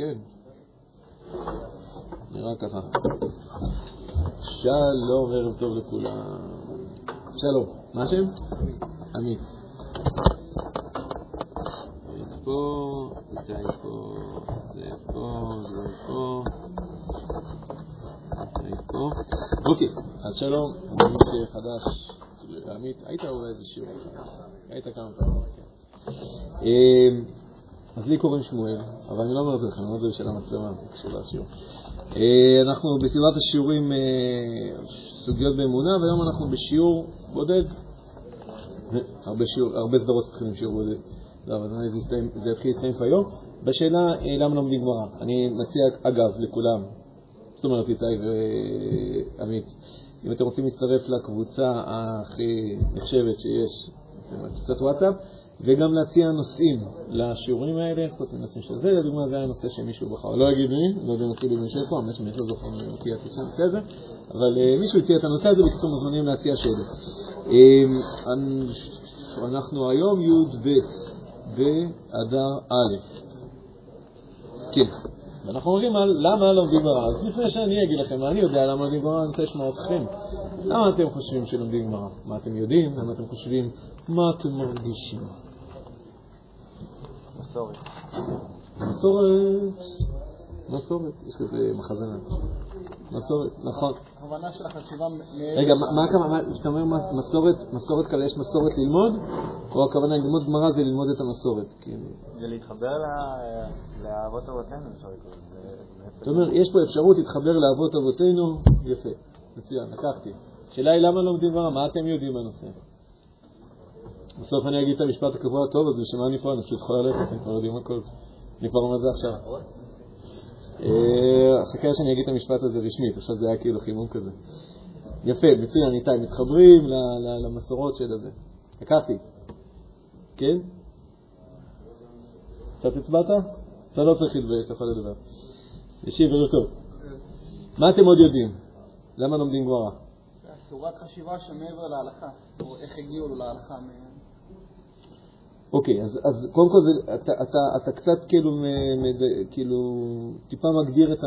כן. נראה ככה. שלום, ערב טוב לכולם. שלום. מה השם? עמית. פה, איתי פה, זה פה, זה פה. פה. אוקיי, אז שלום, אני חדש. עמית, היית רואה איזה שיעור היית כמה פעמים. אז לי קוראים שמואל, אבל אני לא אומר את זה לכם, אני אומר את זה בשביל המצלמה, בשביל השיעור. אה, אנחנו בסביבת השיעורים אה, סוגיות באמונה, והיום אנחנו בשיעור בודד. הרבה, שיעור, הרבה סדרות מתחילים שיעור בודד. לא, אבל זה יתחיל להסתיים היום. בשאלה אה, למה לומדים גמרא. אני מציע, אגב, לכולם, זאת אומרת איתי ועמית, אם אתם רוצים להצטרף לקבוצה הכי נחשבת שיש, קבוצת וואטסאפ, וגם להציע נושאים לשיעורים האלה, חוץ מנושאים של זה, לדוגמה זה היה נושא שמישהו בחר, לא אגיד מי, לא יודע אפילו מי יושב פה, האמת שאני לא זוכר מי הציע את הנושא הזה, אבל uh, מישהו הציע את הנושא הזה, בקיצור מוזמנים להציע שאלות. Um, אנחנו היום י"ב באדר א', כן, ואנחנו אומרים על למה לומדים גמרא. אז לפני שאני אגיד לכם מה אני יודע למה לומדים גמרא, אני רוצה לשמוע אתכם. למה אתם חושבים שלומדים גמרא? מה אתם יודעים? למה אתם חושבים? מה אתם מרגישים? מסורת. מסורת. מסורת. יש כזה מחזנה. מסורת, נכון. הבנה של החשיבה... רגע, מה הכוונה, כשאתה אומר מסורת, מסורת כאלה, יש מסורת ללמוד, או הכוונה ללמוד גמרא זה ללמוד את המסורת? כאילו? זה להתחבר לאבות אבותינו, אפשר לקרוא לזה. אתה אומר, יש פה אפשרות להתחבר לאבות אבותינו, יפה, מצוין, לקחתי. השאלה היא למה לומדים גמרא, מה אתם יודעים בנושא? בסוף אני אגיד את המשפט הקבוע הטוב, אז בשביל מה אני פה? אני פשוט יכול ללכת, אני כבר יודעים הכל. אני כבר אומר את זה עכשיו. אה, חכה שאני אגיד את המשפט הזה רשמית, עכשיו זה היה כאילו חימום כזה. יפה, מצוין, איתי, מתחברים למסורות של הזה. לקחתי. כן? קצת הצבעת? אתה לא צריך להתבייש, אתה יכול לדבר. ישיב, ערב טוב. מה אתם עוד יודעים? למה לומדים גמרא? צורת חשיבה שמעבר להלכה, או איך הגיעו להלכה. אוקיי, אז, אז קודם כל זה, אתה, אתה, אתה קצת כאילו, מד, כאילו טיפה מגדיר את ה,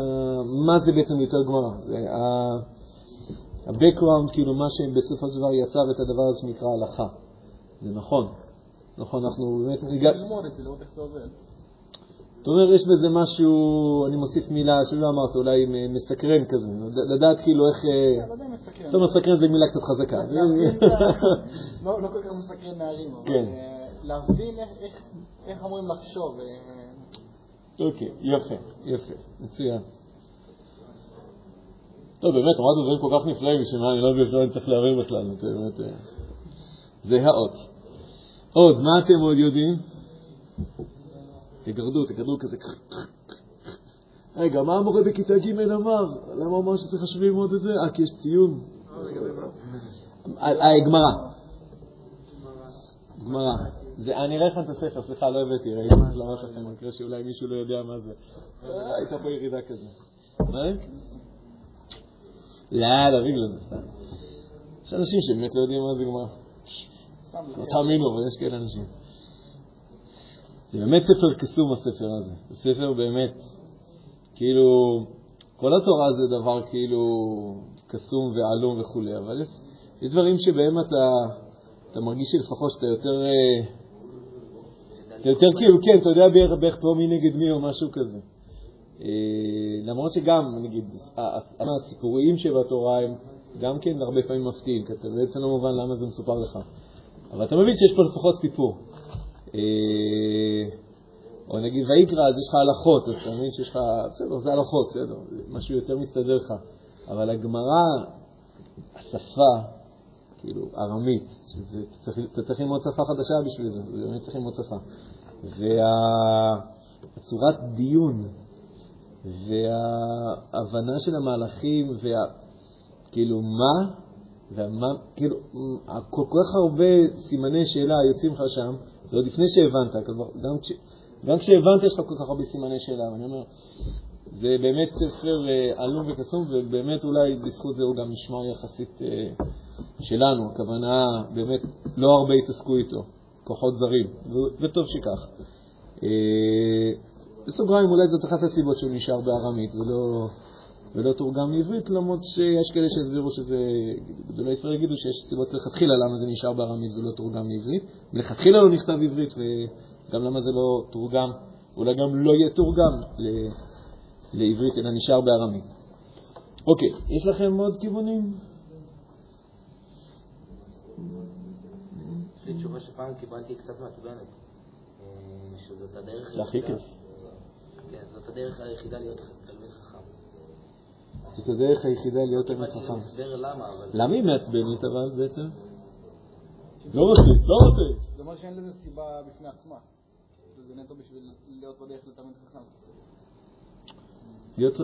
מה זה בעצם יותר גמרא. ה-background, כאילו מה שבסופו של דבר יצר את הדבר הזה שנקרא הלכה. זה נכון. נכון, אנחנו באמת... ללמוד את זה, לראות איך זה עובד. זאת אומרת, יש בזה משהו, אני מוסיף מילה שלא אמרת, אולי מסקרן כזה, לדעת כאילו איך... כן, לא אם מסקרן. לא מסקרן זה מילה קצת חזקה. לא, לא כל כך מסקרן נערים, אבל... להבין איך אמורים לחשוב. אה, אוקיי, יפה, יפה, מצוין. טוב, באמת, אמרת דברים כל כך נפלאים, בשביל מה אני לא מבין שאני צריך להבין בכלל, באמת, אה, זה האות. עוד, מה אתם עוד יודעים? תגרדו, תגרדו כזה. רגע, מה המורה בכיתה ג' אמר? למה אמר שצריך חשוב ללמוד את זה? אה, כי יש ציון. גמרא. גמרא. אני אראה לכם את הספר, סליחה, לא הבאתי, ראיתי להראות לכם במקרה שאולי מישהו לא יודע מה זה. אה, הייתה פה ירידה. מה? לא, לא בגלל זה סתם. יש אנשים שבאמת לא יודעים מה זה גמרא. לא תאמינו, אבל יש כאלה אנשים. זה באמת ספר קסום הספר הזה. זה ספר באמת, כאילו, כל התורה זה דבר כאילו קסום ועלום וכולי, אבל יש, יש דברים שבהם אתה, אתה מרגיש שלפחות שאתה יותר אה, זה יותר כאילו, כן, אתה יודע בערך, בערך פה מי נגד מי או משהו כזה. אה, למרות שגם, נגיד, הסיפורים שבתורה הם גם כן הרבה פעמים מפתיעים, כי אתה בעצם לא מובן למה זה מסופר לך. אבל אתה מבין שיש פה לפחות סיפור. אה, או נגיד ויקרא, אז יש לך הלכות, אז אתה מבין שיש לך, בסדר, זה הלכות, בסדר, משהו יותר מסתדר לך. אבל הגמרא, השפה, כאילו, ארמית, אתה צריך ללמוד שפה חדשה בשביל זה, זה באמת צריך ללמוד שפה. והצורת דיון וההבנה של המהלכים, וה... כאילו מה, ומה, כאילו, כל כך הרבה סימני שאלה יוצאים לך שם, זה עוד לפני שהבנת, גם, כש, גם כשהבנת יש לך כל כך הרבה סימני שאלה, ואני אומר, זה באמת ספר אה, עלום וקסום, ובאמת אולי בזכות זה הוא גם נשמע יחסית אה, שלנו, הכוונה באמת לא הרבה התעסקו איתו. כוחות זרים, וטוב שכך. אה, בסוגריים, אולי זאת אחת הסיבות שהוא נשאר בארמית ולא, ולא תורגם לעברית, למרות שיש כאלה שהסבירו שזה, גדולי ישראל יגידו שיש סיבות לכתחילה למה זה נשאר בארמית ולא תורגם לעברית. מלכתחילה לא נכתב עברית, וגם למה זה לא תורגם, אולי גם לא יהיה תורגם לעברית, אלא נשאר בארמית. אוקיי, יש לכם עוד כיוונים? יש לי תשובה שפעם קיבלתי קצת מעצבנת, שזאת הדרך... להכי כיף. כן, זאת הדרך היחידה להיות תלמיד חכם. זאת הדרך היחידה להיות תלמיד חכם. למה, היא מעצבנת אבל בעצם? לא רוצה, לא רוצה. זה אומר שאין לזה סיבה בפני עצמה. זה נטו בשביל להיות בדרך לתלמיד חכם. להיות,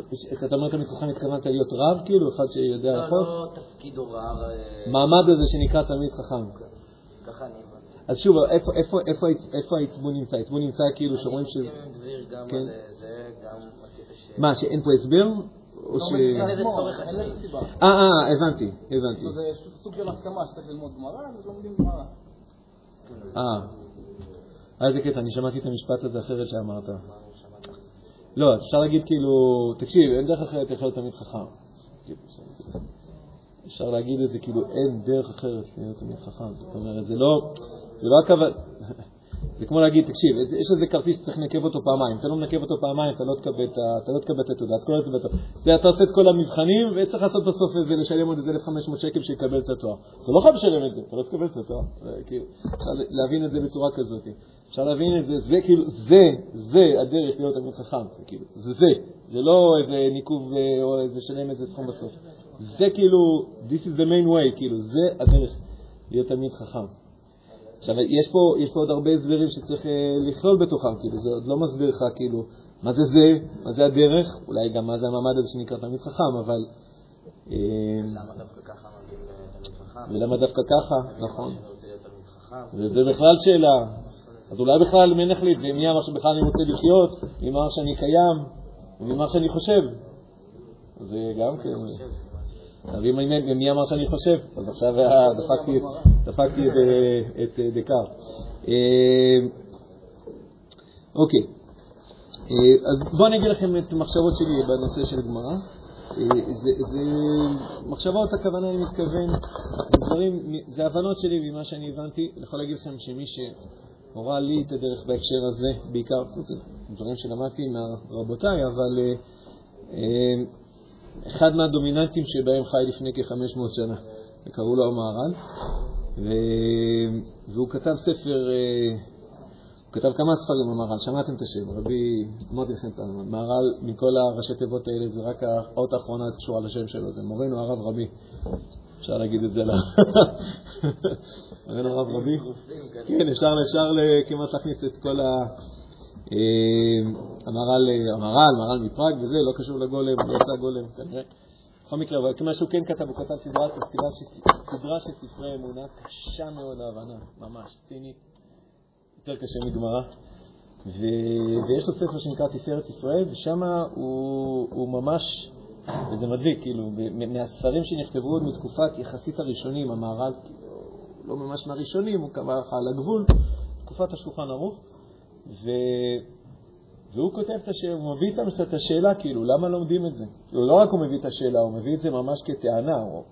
אתה אומר תלמיד חכם, התכוונת להיות רב, כאילו, אחד שיודע לא, הלכות? לא תפקיד הוראה... אה, מעמד הזה שנקרא תלמיד חכם. ככה אני הבנתי. אז שוב, איפה- איפה- איפה העצ- איפה העצבון נמצא? העצבון נמצא כאילו שאומרים ש... כן. אה, בקטע ש... מה, שאין פה הסבר? או ש... אין לזה סיבה. אה, אה, הבנתי, הבנתי. זה סוג של הסכמה שצריך ללמוד גמרא, אז לומדים גמרא. אה, איזה קטע, אני שמעתי את המשפט הזה אחרת שאמרת. לא, אפשר להגיד כאילו, תקשיב, אין דרך אחרת איך להיות תלמיד חכם. אפשר להגיד את זה כאילו, אין דרך אחרת להיות תלמיד חכם. זאת אומרת, זה לא, זה לא הכוונה, זה כמו להגיד, תקשיב, יש איזה כרטיס שצריך לנקב אותו פעמיים, אתה לא מנקב אותו פעמיים, אתה לא תקבל את אתה לא התעודה, אז כל בטח. זה אתה עושה את כל המבחנים, וצריך לעשות בסוף איזה, לשלם עוד איזה 1,500 שקל שיקבל את התואר. אתה לא חייב לשלם את זה, אתה לא תקבל את התואר. כאילו, אפשר להבין את זה בצורה כזאת. אפשר להבין את זה, זה כאילו, זה, זה הדרך להיות תלמיד חכם, זה כאילו, זה זה, זה לא איזה ניקוב אה, או איזה שלם איזה סכום בסוף. זה כאילו, this is the main way, כאילו, זה הדרך להיות תלמיד חכם. עכשיו, יש פה, יש פה עוד הרבה הסברים שצריך אה, לכלול בתוכם, כאילו, זה עוד לא מסביר לך, כאילו, מה זה זה, מה זה הדרך, אולי גם מה זה המעמד הזה שנקרא תלמיד חכם, אבל... אה, למה דווקא ככה מגיעים לתלמיד חכם? ולמה דווקא ככה, נכון. תלמיד חכם. וזה בכלל שאלה. אז אולי בכלל מי נחליט, ומי אמר שבכלל אני רוצה לחיות, מי אמר שאני קיים, ומי אמר שאני חושב. זה גם כן. אבל מי אמר שאני חושב? אז עכשיו דפקתי- את, אה, אה, דקארט. אה, אוקיי, אז בואו אני אגיד לכם את המחשבות שלי בנושא של גמרא. זה, מחשבות, הכוונה, אני מתכוון, דברים, זה הבנות שלי ממה שאני הבנתי. אני יכול להגיד לכם שמי שהורה לי את הדרך בהקשר הזה, בעיקר דברים שלמדתי מרבותיי, אבל אחד מהדומיננטים שבהם חי לפני כ-500 שנה, וקראו לו המהר"ל, ו- והוא כתב ספר, אה, הוא כתב כמה ספרים המהר"ל, שמעתם את השם, רבי, אמרתי לכם פעם, המהר"ל מכל הראשי תיבות האלה, זה רק האות האחרונה שקשורה לשם שלו, זה מורנו הרב רבי, אפשר להגיד את זה ל... מורנו הרב רבי, כן, אפשר, אפשר ל- כמעט להכניס את כל ה... המהר"ל, המהר"ל, מהר"ל מפראג וזה, לא קשור לגולם, לא עשה גולם כנראה. בכל מקרה, אבל מה שהוא כן כתב, הוא כתב סדרה, של ספרי אמונה קשה מאוד להבנה, ממש, צינית, יותר קשה מגמרא. ויש לו ספר שנקרא תפארת ישראל, ושם הוא, הוא ממש, וזה מדליק, כאילו, מהספרים שנכתבו עוד מתקופת יחסית הראשונים, המהר"ל, לא ממש מהראשונים, הוא קבע לך על הגבול, תקופת השולחן ערוך. ו... והוא כותב את השאלה, הוא מביא איתנו את השאלה, כאילו, למה לומדים את זה? כאילו, לא רק הוא מביא את השאלה, הוא מביא את זה ממש כטענה, או...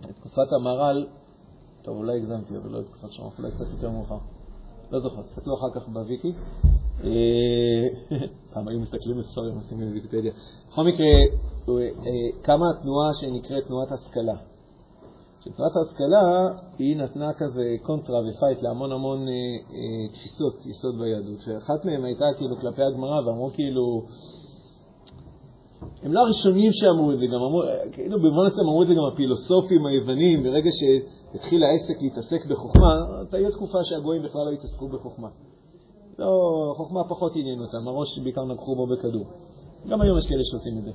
תקופת המהר"ל, טוב, אולי הגזמתי, אבל לא תקופת שרוף, אולי קצת יותר מאוחר. לא זוכר, תסתכלו אחר כך בוויקי. אה, פעם היו מסתכלים בספרים, עושים בוויקיפדיה. בכל מקרה, הוא, אה, קמה תנועה שנקראת תנועת השכלה. שתנועת ההשכלה היא נתנה כזה קונטרה ופייט להמון המון אה, אה, תפיסות יסוד ביהדות, שאחת מהן הייתה כאילו כלפי הגמרא, ואמרו כאילו, הם לא הראשונים שאמרו את זה, גם אמרו, אה, כאילו במובן מסוים אמרו את זה גם הפילוסופים היוונים, ברגע שהתחיל העסק להתעסק בחוכמה, הייתה תקופה שהגויים בכלל לא התעסקו בחוכמה. לא, חוכמה פחות עניין אותם, הראש בעיקר נגחו בו בכדור. גם היום יש כאלה שעושים את זה.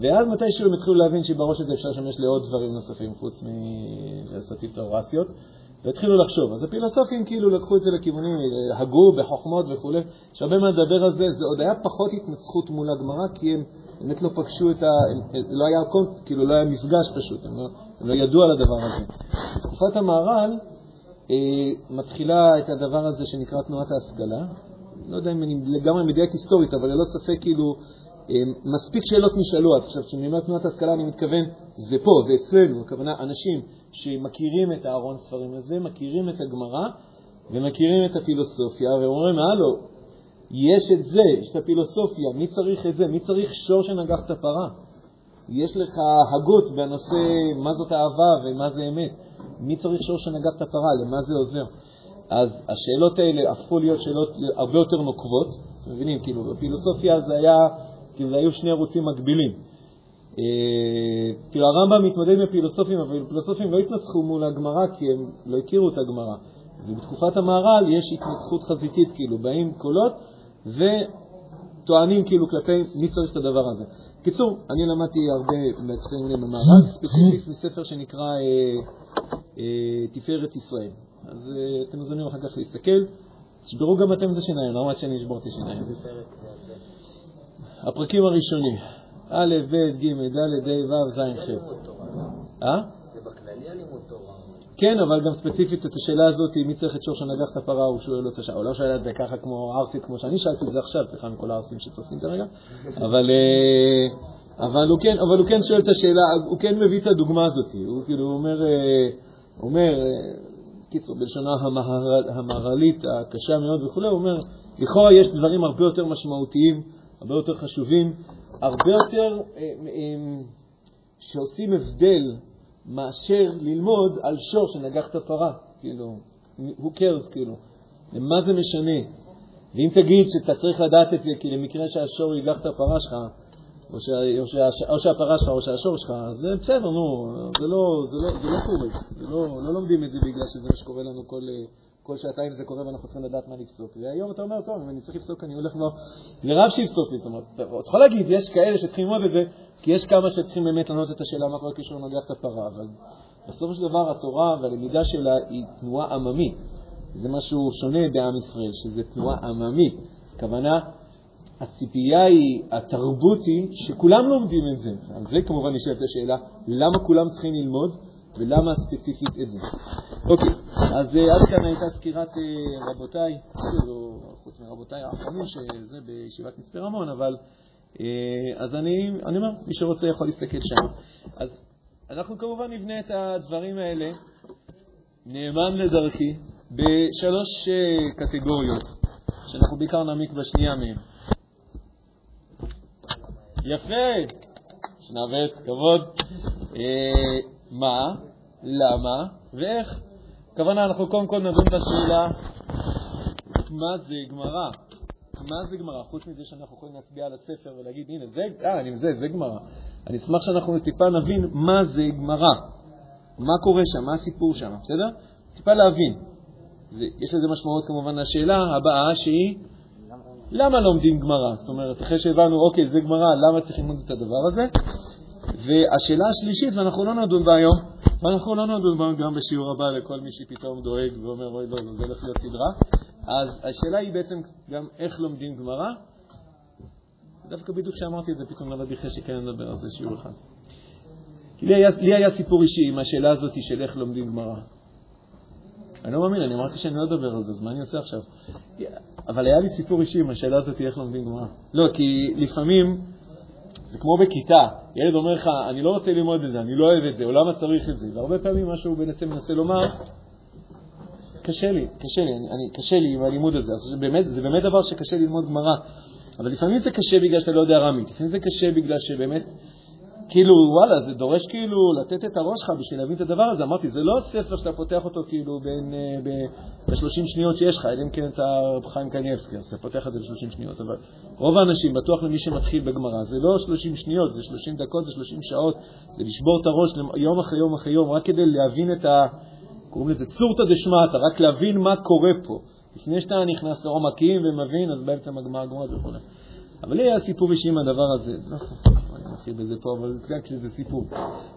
ואז מתישהו הם התחילו להבין שבראש הזה אפשר לשמש לעוד דברים נוספים חוץ מלעשות איתורסיות, והתחילו לחשוב. אז הפילוסופים כאילו לקחו את זה לכיוונים, הגו בחוכמות וכו'. יש הרבה מה לדבר על זה, זה עוד היה פחות התנצחות מול הגמרא, כי הם באמת לא פגשו את ה... לא היה קונט, כאילו לא היה מפגש פשוט, הם לא, הם לא ידעו על הדבר הזה. בתקופת המהר"ל אה, מתחילה את הדבר הזה שנקרא תנועת ההשכלה, לא יודע אם אני לגמרי מדייק היסטורית, אבל ללא ספק כאילו, מספיק שאלות נשאלו. אז עכשיו, כשאני אומר תנועת השכלה, אני מתכוון, זה פה, זה אצלנו, הכוונה אנשים שמכירים את הארון ספרים הזה, מכירים את הגמרא ומכירים את הפילוסופיה, ואומרים, הלו, יש את זה, יש את הפילוסופיה, מי צריך את זה? מי צריך שור שנגח את הפרה? יש לך הגות בנושא מה זאת אהבה ומה זה אמת. מי צריך שור שנגח את הפרה? למה זה עוזר? אז השאלות האלה הפכו להיות שאלות הרבה יותר נוקבות, מבינים? כאילו, בפילוסופיה זה היה, כאילו, זה היו שני ערוצים מקבילים. כאילו, הרמב"ם מתמודד עם הפילוסופים, אבל הפילוסופים לא התנצחו מול הגמרא כי הם לא הכירו את הגמרא. ובתקופת המהר"ל יש התנצחות חזיתית, כאילו, באים קולות וטוענים כאילו כלפי מי צריך את הדבר הזה. קיצור, אני למדתי הרבה מהספרים במהר"ל, ספציפית מספר שנקרא אה, אה, תפארת ישראל. אז אה, אתם מוזמנים אחר כך להסתכל. תשברו גם אתם את השיניים, לא רק שאני אשבור את השיניים. הפרקים הראשונים, א', ב', ג', ד', ה', ו', ז', ח'. אה? זה בכללי הלימוד תורה. כן, אבל גם ספציפית את השאלה הזאת, מי צריך את שור שנגח את הפרה, הוא שואל אותה שם. הוא לא שואל את זה ככה כמו ערסי, כמו שאני שאלתי את זה עכשיו, סליחה מכל הערסים שצופים כרגע, אבל, אה, אבל, הוא כן, אבל הוא כן שואל את השאלה, הוא כן מביא את הדוגמה הזאת. הוא כאילו אומר, אה, אומר קיצור, בלשונה המהר"לית הקשה מאוד וכו', הוא אומר, לכאורה יש דברים הרבה יותר משמעותיים, הרבה יותר חשובים, הרבה יותר שעושים הבדל מאשר ללמוד על שור שנגח את הפרה, כאילו, who cares, כאילו, למה זה משנה? ואם תגיד שאתה צריך לדעת את זה כי למקרה שהשור יגח את הפרה שלך, או, שה, או, שה, או שהפרה שלך או שהשור שלך, אז זה בסדר, נו, זה לא, זה לא, זה לא קורה. לא, לא לומדים את זה בגלל שזה מה שקורה לנו כל, כל שעתיים זה קורה ואנחנו צריכים לדעת מה לפסוק. והיום אתה אומר, טוב, אם אני צריך לפסוק, אני הולך לרב שיפסוק לי. זאת אומרת, אתה יכול להגיד, יש כאלה שצריכים ללמוד את זה, כי יש כמה שצריכים באמת לענות את השאלה מה קורה כשהוא נוגח את הפרה, אבל בסופו של דבר התורה והלמידה שלה היא תנועה עממית. זה משהו שונה בעם ישראל, שזה תנועה עממית. הכוונה, הציפייה היא, התרבות היא, שכולם לומדים את זה. על זה כמובן נשאלת השאלה, למה כולם צריכים ללמוד ולמה ספציפית את זה. אוקיי, אז אה, עד כאן הייתה סקירת אה, רבותיי, כאילו, חוץ מרבותיי האחרונים, שזה בישיבת מצפה רמון, אבל אה, אז אני, אני אומר, מי שרוצה יכול להסתכל שם. אז אנחנו כמובן נבנה את הדברים האלה, נאמן לדרכי, בשלוש קטגוריות, שאנחנו בעיקר נעמיק בשנייה מהן. יפה, שנה ב', כבוד. מה, למה ואיך. הכוונה, אנחנו קודם כל נדון בשאלה מה זה גמרא. מה זה גמרא? חוץ מזה שאנחנו יכולים להצביע על הספר ולהגיד, הנה, זה, אה, אני, זה, זה גמרא. אני אשמח שאנחנו טיפה נבין מה זה גמרא. מה קורה שם, מה הסיפור שם, בסדר? טיפה להבין. זה, יש לזה משמעות כמובן לשאלה הבאה שהיא למה לומדים גמרא? זאת אומרת, אחרי שהבנו, אוקיי, זה גמרא, למה צריך ללמוד את הדבר הזה? והשאלה השלישית, ואנחנו לא נדון בה היום, ואנחנו לא נדון בה גם בשיעור הבא לכל מי שפתאום דואג ואומר, אוי, לא, זה הולך להיות סדרה. אז השאלה היא בעצם גם איך לומדים גמרא. דווקא בדיוק כשאמרתי את זה, פתאום למדתי חשק כן נדבר על זה שיעור אחד. לי היה, לי היה סיפור אישי עם השאלה הזאת של איך לומדים גמרא. אני לא מאמין, אני אמרתי שאני לא אדבר על זה, אז מה אני עושה עכשיו? אבל היה לי סיפור אישי עם השאלה הזאת, איך לומדים גמרא. לא, כי לפעמים זה כמו בכיתה, ילד אומר לך, אני לא רוצה ללמוד את זה, אני לא אוהב את זה, או למה צריך את זה? והרבה פעמים מה שהוא בעצם מנסה לומר, קשה לי, קשה לי, אני, אני, קשה לי עם הלימוד הזה. אז באמת, זה באמת דבר שקשה ללמוד גמרא. אבל לפעמים זה קשה בגלל שאתה לא יודע רמית, לפעמים זה קשה בגלל שבאמת כאילו, וואלה, זה דורש כאילו לתת את הראש שלך בשביל להבין את הדבר הזה. אמרתי, זה לא ספר שאתה פותח אותו כאילו בין, ב-30 שניות שיש לך, אלא אם כן אתה חיים קניאבסקי, אז אתה פותח את זה ב-30 שניות. אבל רוב האנשים, בטוח למי שמתחיל בגמרא, זה לא 30 שניות, זה 30 דקות, זה 30 שעות, זה לשבור את הראש יום אחרי יום אחרי יום, רק כדי להבין את ה... קוראים לזה צורתא דשמטא, רק להבין מה קורה פה. לפני שאתה נכנס לעומקים ומבין, אז בעצם הגמרא גמרא וכו'. אבל לי היה סיפור אישי עם הדבר הזה. נתחיל בזה פה, אבל זה כי זה סיפור.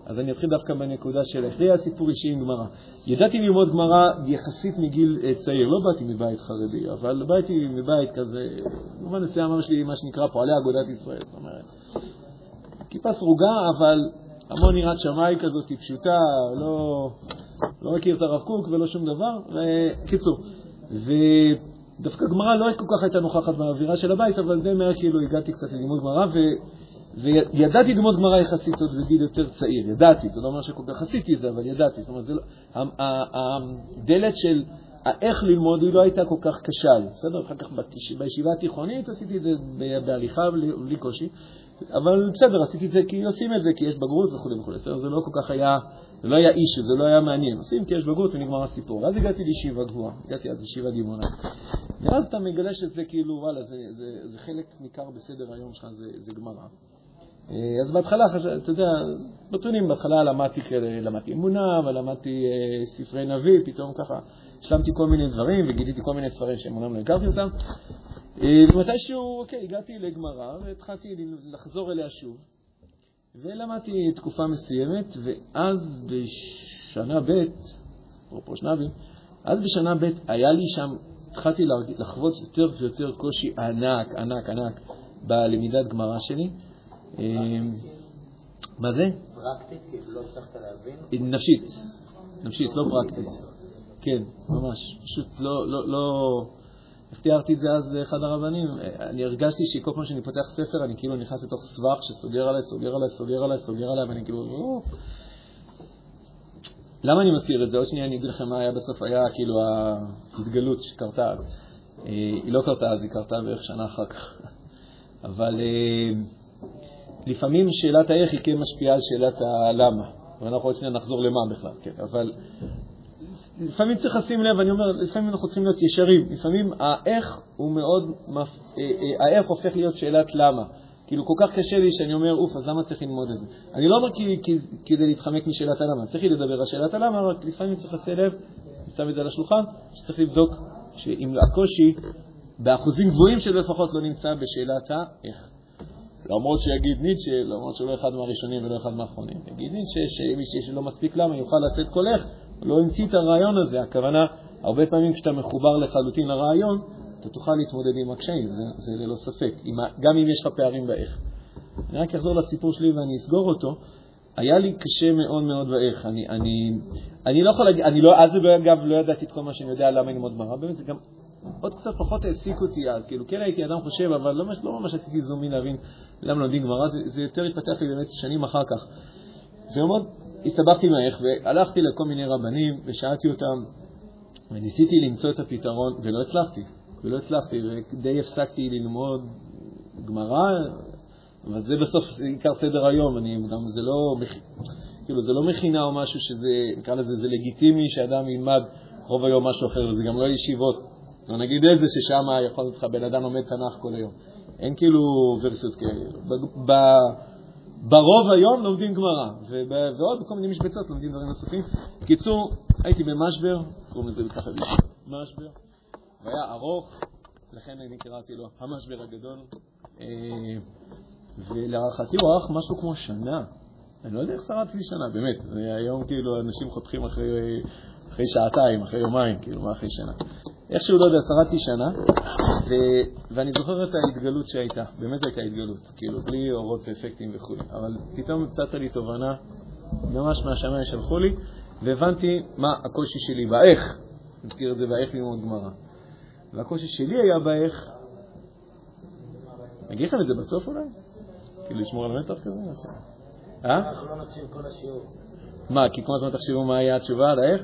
אז אני אתחיל דווקא בנקודה של איך זה היה סיפור אישי עם גמרא. ידעתי ללמוד גמרא יחסית מגיל אה, צעיר, לא באתי מבית חרדי, אבל באתי מבית כזה, במובן מסוים יש לי מה שנקרא פועלי אגודת ישראל, זאת אומרת, כיפה סרוגה, אבל המון יראת שמאי כזאת פשוטה, לא, לא מכיר את הרב קוק ולא שום דבר, קיצור. דווקא גמרא לא כל כך הייתה נוכחת באווירה של הבית, אבל די מהר כאילו הגעתי קצת ללימוד גמרא, ו... וידעתי ללמוד גמרא יחסית עוד בגיל יותר צעיר, ידעתי, זה לא אומר שכל כך עשיתי את זה, אבל ידעתי. זאת אומרת, לא, הדלת של איך ללמוד היא לא הייתה כל כך קשה לי. בסדר? אחר כך בישיבה התיכונית עשיתי את זה בהליכה בלי קושי, אבל בסדר, עשיתי את זה כי עושים את זה, כי יש בגרות וכו' וכו'. זה לא כל כך היה, זה לא היה אישו, זה לא היה מעניין. עושים כי יש בגרות ונגמר הסיפור. ואז הגעתי לישיבה גבוהה, הגעתי אז לישיבה דימונה. ואז אתה מגלה שזה כאילו, וואלה, זה, זה, זה חלק ניכר בסדר היום שלך, זה, זה גמרא. אה, אז בהתחלה, אתה יודע, נתונים, בהתחלה למדתי, למדתי אמונה, ולמדתי אה, ספרי נביא, פתאום ככה השלמתי כל מיני דברים וגיליתי כל מיני ספרים שאמונם לא הכרתי אותם. אה, ומתישהו, אוקיי, הגעתי לגמרא והתחלתי לחזור אליה שוב. ולמדתי תקופה מסוימת, ואז בשנה ב', אפרופו שנבי, אז בשנה ב' היה לי שם, התחלתי לחוות יותר ויותר קושי ענק, ענק, ענק בלמידת גמרא שלי. אמ, מה זה? פרקטית? כאילו לא הצלחת להבין? נפשית, נפשית, לא פרקטית. כן, ממש. פשוט לא, לא, לא... איך תיארתי את זה אז לאחד הרבנים? אני הרגשתי שכל פעם שאני פותח ספר, אני כאילו נכנס לתוך סבך שסוגר עליי, סוגר עליי, סוגר עליי, סוגר עליי, ואני כאילו... למה אני מזכיר את זה? עוד שנייה אני אגיד לכם מה היה בסוף, היה כאילו ההתגלות שקרתה אז. אה, היא לא קרתה אז, היא קרתה בערך שנה אחר כך. אבל אה, לפעמים שאלת האיך היא כן משפיעה על שאלת הלמה, ואנחנו עוד שנייה נחזור למה בכלל, כן, אבל לפעמים צריך לשים לב, אני אומר, לפעמים אנחנו צריכים להיות ישרים, לפעמים האיך הוא מאוד, מפ... אה, אה, האיך הופך להיות שאלת למה. כאילו, כל כך קשה לי שאני אומר, אוף, אז למה צריך ללמוד את זה? אני לא אומר כי, כי, כדי להתחמק משאלת הלמה, צריך לדבר על שאלת הלמה, רק לפעמים צריך לשים לב, אני שם את זה על השולחן, שצריך לבדוק שאם הקושי, באחוזים גבוהים שלו לפחות, לא נמצא בשאלת האיך. למרות שיגיד ניטשה, למרות שהוא לא אחד מהראשונים ולא אחד מהאחרונים, יגיד ניטשה שמי שיש לו מספיק למה יוכל לשאת איך, לא המציא את הרעיון הזה. הכוונה, הרבה פעמים כשאתה מחובר לחלוטין לרעיון, אתה תוכל להתמודד עם הקשיים, זה, זה ללא ספק, גם אם יש לך פערים באיך. אני רק אחזור לסיפור שלי ואני אסגור אותו. היה לי קשה מאוד מאוד באיך. אני, אני, אני לא יכול להגיד, אני לא, אז אגב לא ידעתי את כל מה שאני יודע למה ללמוד גמרא, באמת זה גם עוד קצת פחות העסיק אותי אז, כאילו כן הייתי אדם חושב, אבל לא, לא ממש עשיתי זומין להבין למה לומדים גמרא, זה, זה יותר התפתח לי באמת שנים אחר כך. ומאוד הסתבכתי מהאיך, והלכתי לכל מיני רבנים ושאלתי אותם, וניסיתי למצוא את הפתרון, ולא הצלחתי, ולא הצלחתי, ודי הפסקתי ללמוד גמרא, אבל זה בסוף עיקר סדר היום, אני גם, זה לא, כאילו, זה לא מכינה או משהו שזה, נקרא לזה, זה לגיטימי שאדם ילמד רוב היום משהו אחר, וזה גם לא ישיבות. לא נגיד איזה ששם יכול להיות לך בן אדם לומד תנ"ך כל היום. אין כאילו ורסיות כאלה. ברוב היום לומדים גמרא, ועוד בכל מיני משבצות לומדים דברים נוספים. בקיצור, הייתי במשבר, קוראים לזה ככה משבר, והיה ארוך, לכן אני קראתי לו המשבר הגדול, אה, ולהערכתי הוא ארך משהו כמו שנה. אני לא יודע איך שרדתי שנה, באמת. היום כאילו אנשים חותכים אחרי, אחרי שעתיים, אחרי יומיים, כאילו, מה אחרי שנה. איכשהו, לא יודע, שרדתי שנה, ו... ואני זוכר את ההתגלות שהייתה, באמת הייתה התגלות, כאילו, בלי אורות ואפקטים וכו', אבל פתאום צצה לי תובנה, ממש מהשמיים שלחו לי, והבנתי מה הקושי שלי באיך, נזכיר את זה באיך ללמוד גמרא. והקושי שלי היה באיך, אני אגיד לכם את זה בסוף אולי? כאילו לשמור על המתח כזה? אה? אנחנו לא נקשיב כל השיעור. מה, כי כל הזמן תחשבו מה היה התשובה על האיך?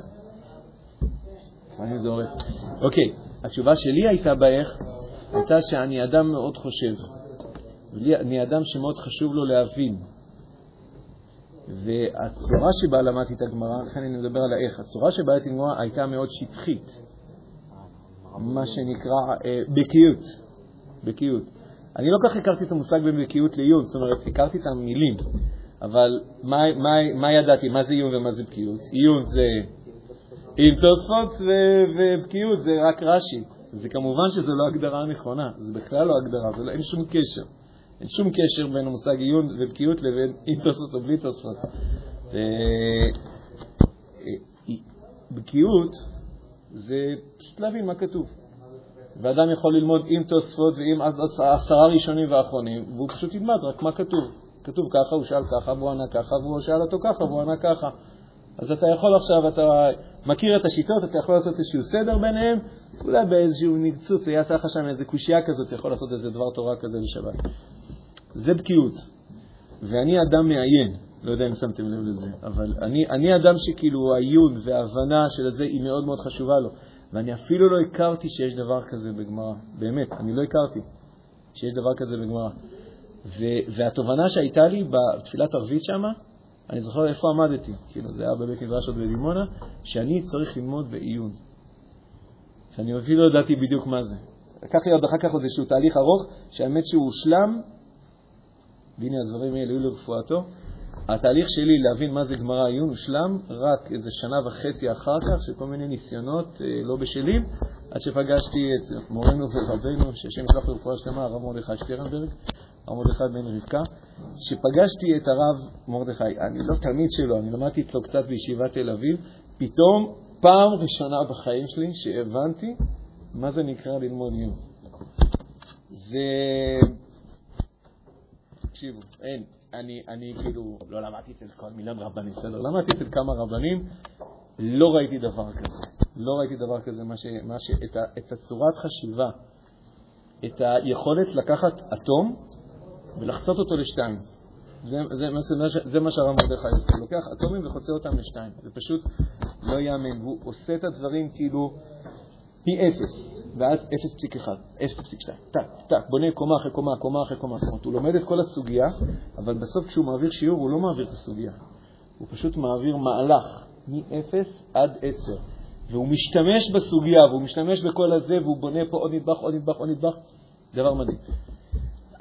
לפעמים זה הורס. אוקיי, התשובה שלי הייתה באיך, הייתה שאני אדם מאוד חושב. אני אדם שמאוד חשוב לו להבין. והצורה שבה למדתי את הגמרא, לכן אני מדבר על האיך, הצורה שבה למדתי את הגמרא הייתה מאוד שטחית. מה שנקרא אה, בקיאות. בקיאות. אני לא כך הכרתי את המושג בין בקיאות לעיון, זאת אומרת, הכרתי את המילים, אבל מה, מה, מה ידעתי? מה זה עיון ומה זה בקיאות? עיון זה עם תוספות ובקיאות, זה רק רש"י. זה כמובן שזו לא הגדרה נכונה, זה בכלל לא הגדרה, לא, אין שום קשר. אין שום קשר בין המושג עיון ובקיאות לבין עם תוספות או בלי תוספות. בקיאות זה פשוט להבין מה כתוב. ואדם יכול ללמוד עם תוספות ועם עשרה ראשונים ואחרונים, והוא פשוט ילמד רק מה כתוב. כתוב ככה, הוא שאל ככה, והוא ענה ככה, והוא שאל אותו ככה, והוא ענה ככה. אז אתה יכול עכשיו, אתה מכיר את השיטות, אתה יכול לעשות איזשהו סדר ביניהם, אולי באיזשהו נקצוץ, יעשה לך שם איזה קושייה כזאת, אתה יכול לעשות איזה דבר תורה כזה בשבת. זה בקיאות. ואני אדם מעיין, לא יודע אם שמתם לב לזה, אבל אני, אני אדם שכאילו העיון וההבנה של זה היא מאוד מאוד חשובה לו. ואני אפילו לא הכרתי שיש דבר כזה בגמרא. באמת, אני לא הכרתי שיש דבר כזה בגמרא. והתובנה שהייתה לי בתפילת ערבית שם, אני זוכר איפה עמדתי, כאילו זה היה בבית מדרש עוד בדימונה, שאני צריך ללמוד בעיון. שאני אפילו לא ידעתי בדיוק מה זה. לקח לי עוד אחר כך עוד איזשהו תהליך ארוך, שהאמת שהוא הושלם, והנה הדברים האלה היו לרפואתו. התהליך שלי להבין מה זה גמרא עיון הושלם רק איזה שנה וחצי אחר כך, של כל מיני ניסיונות אה, לא בשלים, עד שפגשתי את מורנו ורבנו, שהשם ישלח לרפואה שלמה, הרב מרדכי שטרנברג, מרדכי בן רבקה, שפגשתי את הרב מרדכי, אני לא תלמיד שלו, אני למדתי אצלו קצת בישיבת תל אביב, פתאום פעם ראשונה בחיים שלי שהבנתי מה זה נקרא ללמוד עיון. זה... תקשיבו, אין. אני, אני כאילו לא למדתי אצל כל מיליון רבנים, בסדר? למדתי אצל כמה רבנים, לא ראיתי דבר כזה. לא ראיתי דבר כזה, מה ש, מה ש, את, ה, את הצורת חשיבה, את היכולת לקחת אטום ולחצות אותו לשתיים. זה, מה שהרב מרדכי עושה, לוקח אטומים וחוצה אותם לשתיים. זה פשוט לא ייאמן. הוא עושה את הדברים כאילו פי אפס, ואז 0.1, 0.2, טק, טק, בונה קומה אחרי קומה, קומה אחרי קומה. זאת אומרת, הוא לומד את כל הסוגיה, אבל בסוף כשהוא מעביר שיעור הוא לא מעביר את הסוגיה. הוא פשוט מעביר מהלך מ-0 עד 10. והוא משתמש בסוגיה, והוא משתמש בכל הזה, והוא בונה פה עוד נדבך, עוד נדבך, עוד נדבך. דבר מדהים.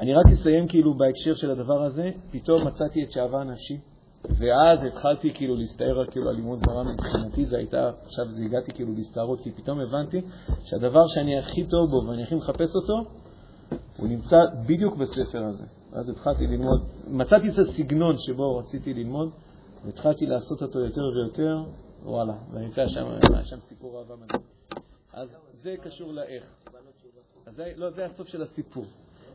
אני רק אסיים כאילו בהקשר של הדבר הזה, פתאום מצאתי את שאהבה נפשי, ואז התחלתי כאילו להסתער כאילו על לימוד גמרא מבחינתי, זה הייתה, עכשיו זה הגעתי כאילו להסתערות, כי פתאום הבנתי שהדבר שאני הכי טוב בו ואני הכי מחפש אותו, הוא נמצא בדיוק בספר הזה. אז התחלתי ללמוד, מצאתי את הסגנון שבו רציתי ללמוד, והתחלתי לעשות אותו יותר ויותר, וואלה, והייתה שם, שם סיפור אהבה מדהים. אז זה קשור לאיך. אז זה, לא, זה הסוף של הסיפור.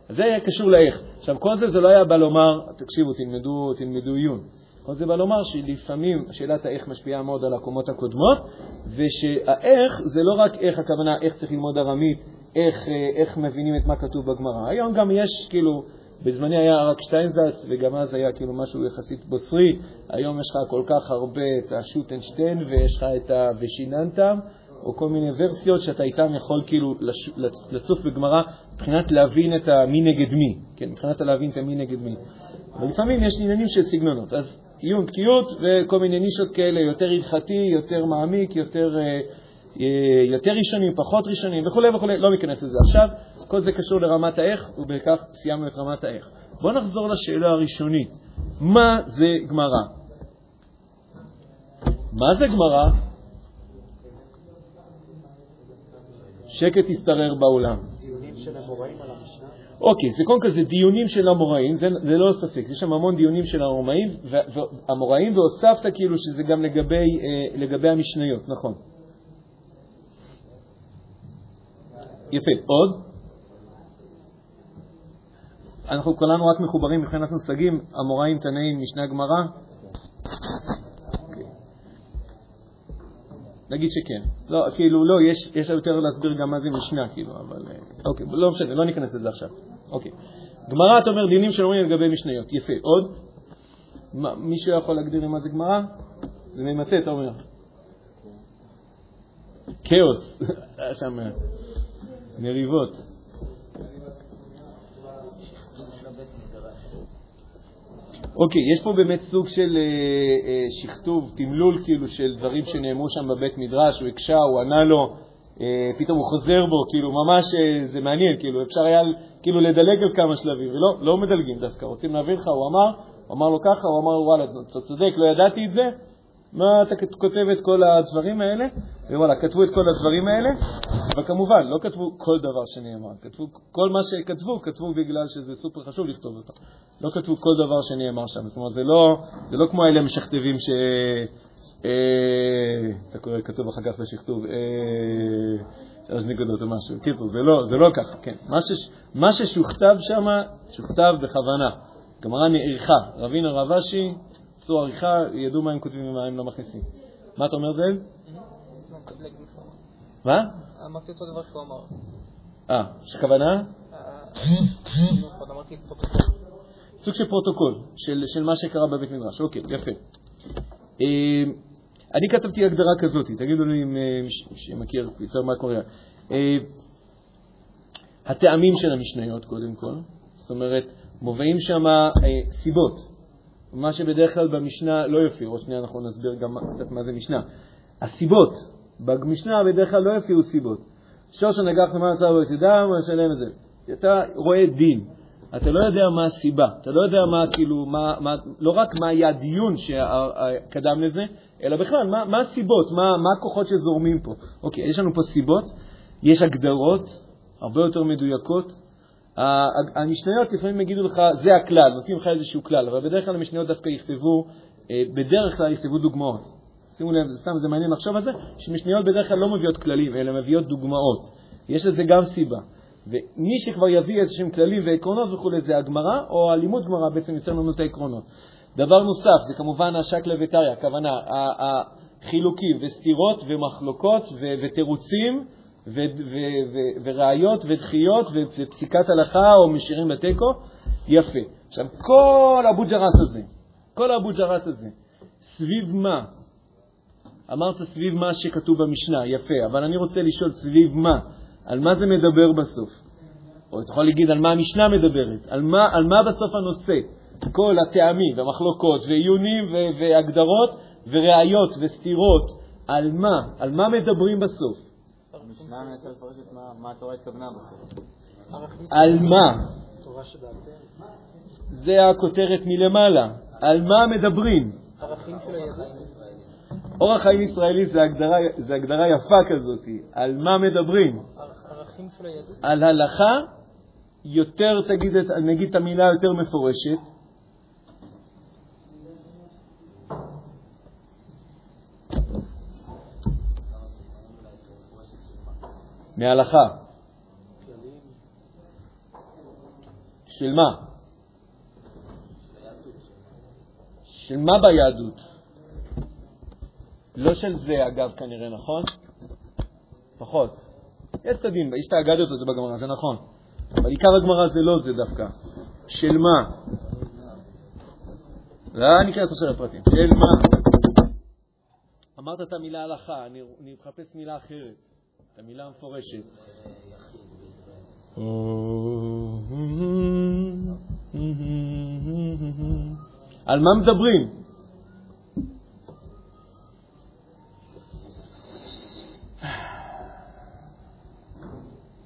זה היה קשור לאיך. עכשיו, כל זה זה לא היה בא לומר, תקשיבו, תלמדו, תלמדו עיון. כל זה בא לומר שלפעמים שאלת האיך משפיעה מאוד על הקומות הקודמות, ושהאיך זה לא רק איך הכוונה, איך צריך ללמוד ארמית, איך, אה, איך מבינים את מה כתוב בגמרא. היום גם יש, כאילו, בזמני היה רק שטיינזץ, וגם אז היה כאילו משהו יחסית בוסרי. היום יש לך כל כך הרבה את השוטנשטיין, ויש לך את ה... ושיננתם, או כל מיני ורסיות שאתה איתן יכול כאילו לצוף בגמרא מבחינת להבין את המי נגד מי, כן, מבחינת להבין את המי נגד מי. אבל לפעמים יש עניינים של סגנונות. אז עיון, בקיאות וכל מיני נישות כאלה, יותר הלכתי, יותר מעמיק, יותר, אה, אה, יותר ראשונים, פחות ראשונים וכו' וכו', לא ניכנס לזה עכשיו. כל זה קשור לרמת האיך, ובכך סיימנו את רמת האיך. בואו נחזור לשאלה הראשונית. מה זה גמרא? מה זה גמרא? שקט ישתרר באולם. אוקיי, זה קודם כל זה דיונים של המוראים, זה, זה לא ספק, יש שם המון דיונים של המוראים, המוראים והוספת כאילו שזה גם לגבי, אה, לגבי המשניות, נכון. יפה, עוד? אנחנו כולנו רק מחוברים מבחינת מושגים, המוראים, תנאים, משנה גמרא? נגיד שכן. לא, כאילו, לא, יש, יש יותר להסביר גם מה זה משנה, כאילו, אבל... אה, אוקיי, לא משנה, לא ניכנס לזה עכשיו. אוקיי. גמרא, אתה אומר, דינים שאומרים לגבי משניות. יפה. עוד? מה, מישהו יכול להגדיר לי מה זה גמרא? זה ממצה, אתה אומר. כאוס. שם אה, מריבות. אוקיי, יש פה באמת סוג של אה, אה, שכתוב, תמלול כאילו של דברים שנאמרו שם בבית מדרש, הוא הקשה, הוא ענה לו, אה, פתאום הוא חוזר בו, כאילו ממש אה, זה מעניין, כאילו אפשר היה כאילו לדלג על כמה שלבים, ולא לא מדלגים דווקא, רוצים להביא לך, הוא אמר, הוא אמר לו ככה, הוא אמר, וואלה, אתה צודק, לא ידעתי את זה, מה אתה כותב את כל הדברים האלה? ווואלה, כתבו את כל הדברים האלה, וכמובן, לא כתבו כל דבר שנאמר, כתבו כל מה שכתבו, כתבו בגלל שזה סופר חשוב לכתוב אותו. לא כתבו כל דבר שנאמר שם, זאת אומרת, זה לא, זה לא כמו האלה משכתבים ש... אה, אתה קורא, כתוב אחר כך בשכתוב, אה, שלוש נקודות או משהו. קיצור, זה לא, זה לא ככה, כן. מה, ש, מה ששוכתב שם, שוכתב בכוונה. גמרא נערכה. רבינו רב אשי, עשו עריכה, ידעו מה הם כותבים ומה הם לא מכניסים. מה אתה אומר, זאב? מה? אמרתי אותו דבר שהוא אמר. אה, יש כוונה? סוג של פרוטוקול של, מה שקרה בבית מדרש. אוקיי, יפה. אה, אני כתבתי הגדרה כזאת, תגידו לי אם אה, מי שמכיר יותר מה קורה. אה, הטעמים של המשניות, קודם כל, זאת אומרת, מובאים שם סיבות, מה שבדרך כלל במשנה לא יופיע, עוד שנייה אנחנו נסביר גם קצת מה זה משנה. הסיבות, במשנה בדרך כלל לא יופיעו סיבות. שור שנגח למען עצר ולא תדע, מה לשלם את זה. אתה רואה דין, אתה לא יודע מה הסיבה, אתה לא יודע מה, כאילו, מה, מה, לא רק מה היה הדיון שקדם לזה, אלא בכלל, מה, מה הסיבות, מה, מה הכוחות שזורמים פה. אוקיי, יש לנו פה סיבות, יש הגדרות הרבה יותר מדויקות. המשניות לפעמים יגידו לך, זה הכלל, נותנים לך איזשהו כלל, אבל בדרך כלל המשניות דווקא יכתבו, אה, בדרך כלל יכתבו דוגמאות. שימו לב, סתם, זה מעניין לחשוב על זה, שמשניות בדרך כלל לא מביאות כללים, אלא מביאות דוגמאות. יש לזה גם סיבה. ומי שכבר יביא איזשהם כללים ועקרונות וכו', זה הגמרא, או הלימוד גמרא בעצם יוצר לנו את העקרונות. דבר נוסף, זה כמובן השקלא וטריא, הכוונה, החילוקים וסתירות ומחלוקות ותירוצים וראיות ודחיות ו- ופסיקת הלכה או משאירים בתיקו, יפה. עכשיו, כל אבו ג'רס הזה, כל אבו ג'רס הזה, סביב מה? אמרת סביב מה שכתוב במשנה, יפה, אבל אני רוצה לשאול סביב מה, על מה זה מדבר בסוף? או אתה יכול להגיד על מה המשנה מדברת, על מה, על מה בסוף הנושא? כל הטעמים והמחלוקות ועיונים ו- והגדרות וראיות וסתירות, על מה? על מה מדברים בסוף? המשנה מנסה לפרש את מה- התורה התכוונה בסוף. על מה? זה הכותרת מלמעלה. על מה מדברים? ערכים של היהדות. אורח חיים ישראלי זה הגדרה, זה הגדרה יפה כזאת. על מה מדברים? ערכ- ערכים של היהדות. על הלכה, יותר, תגיד, נגיד את המילה יותר מפורשת. מהלכה. של מה? של מה ביהדות? לא של זה, אגב, כנראה, נכון? פחות. יש צדדים, יש את האגדות הזה בגמרא, זה נכון. אבל עיקר הגמרא זה לא זה דווקא. של מה? לא ניכנס עכשיו לפרטים. של מה? אמרת את המילה הלכה, אני, אני מחפש מילה אחרת, את המילה המפורשת. על מה מדברים?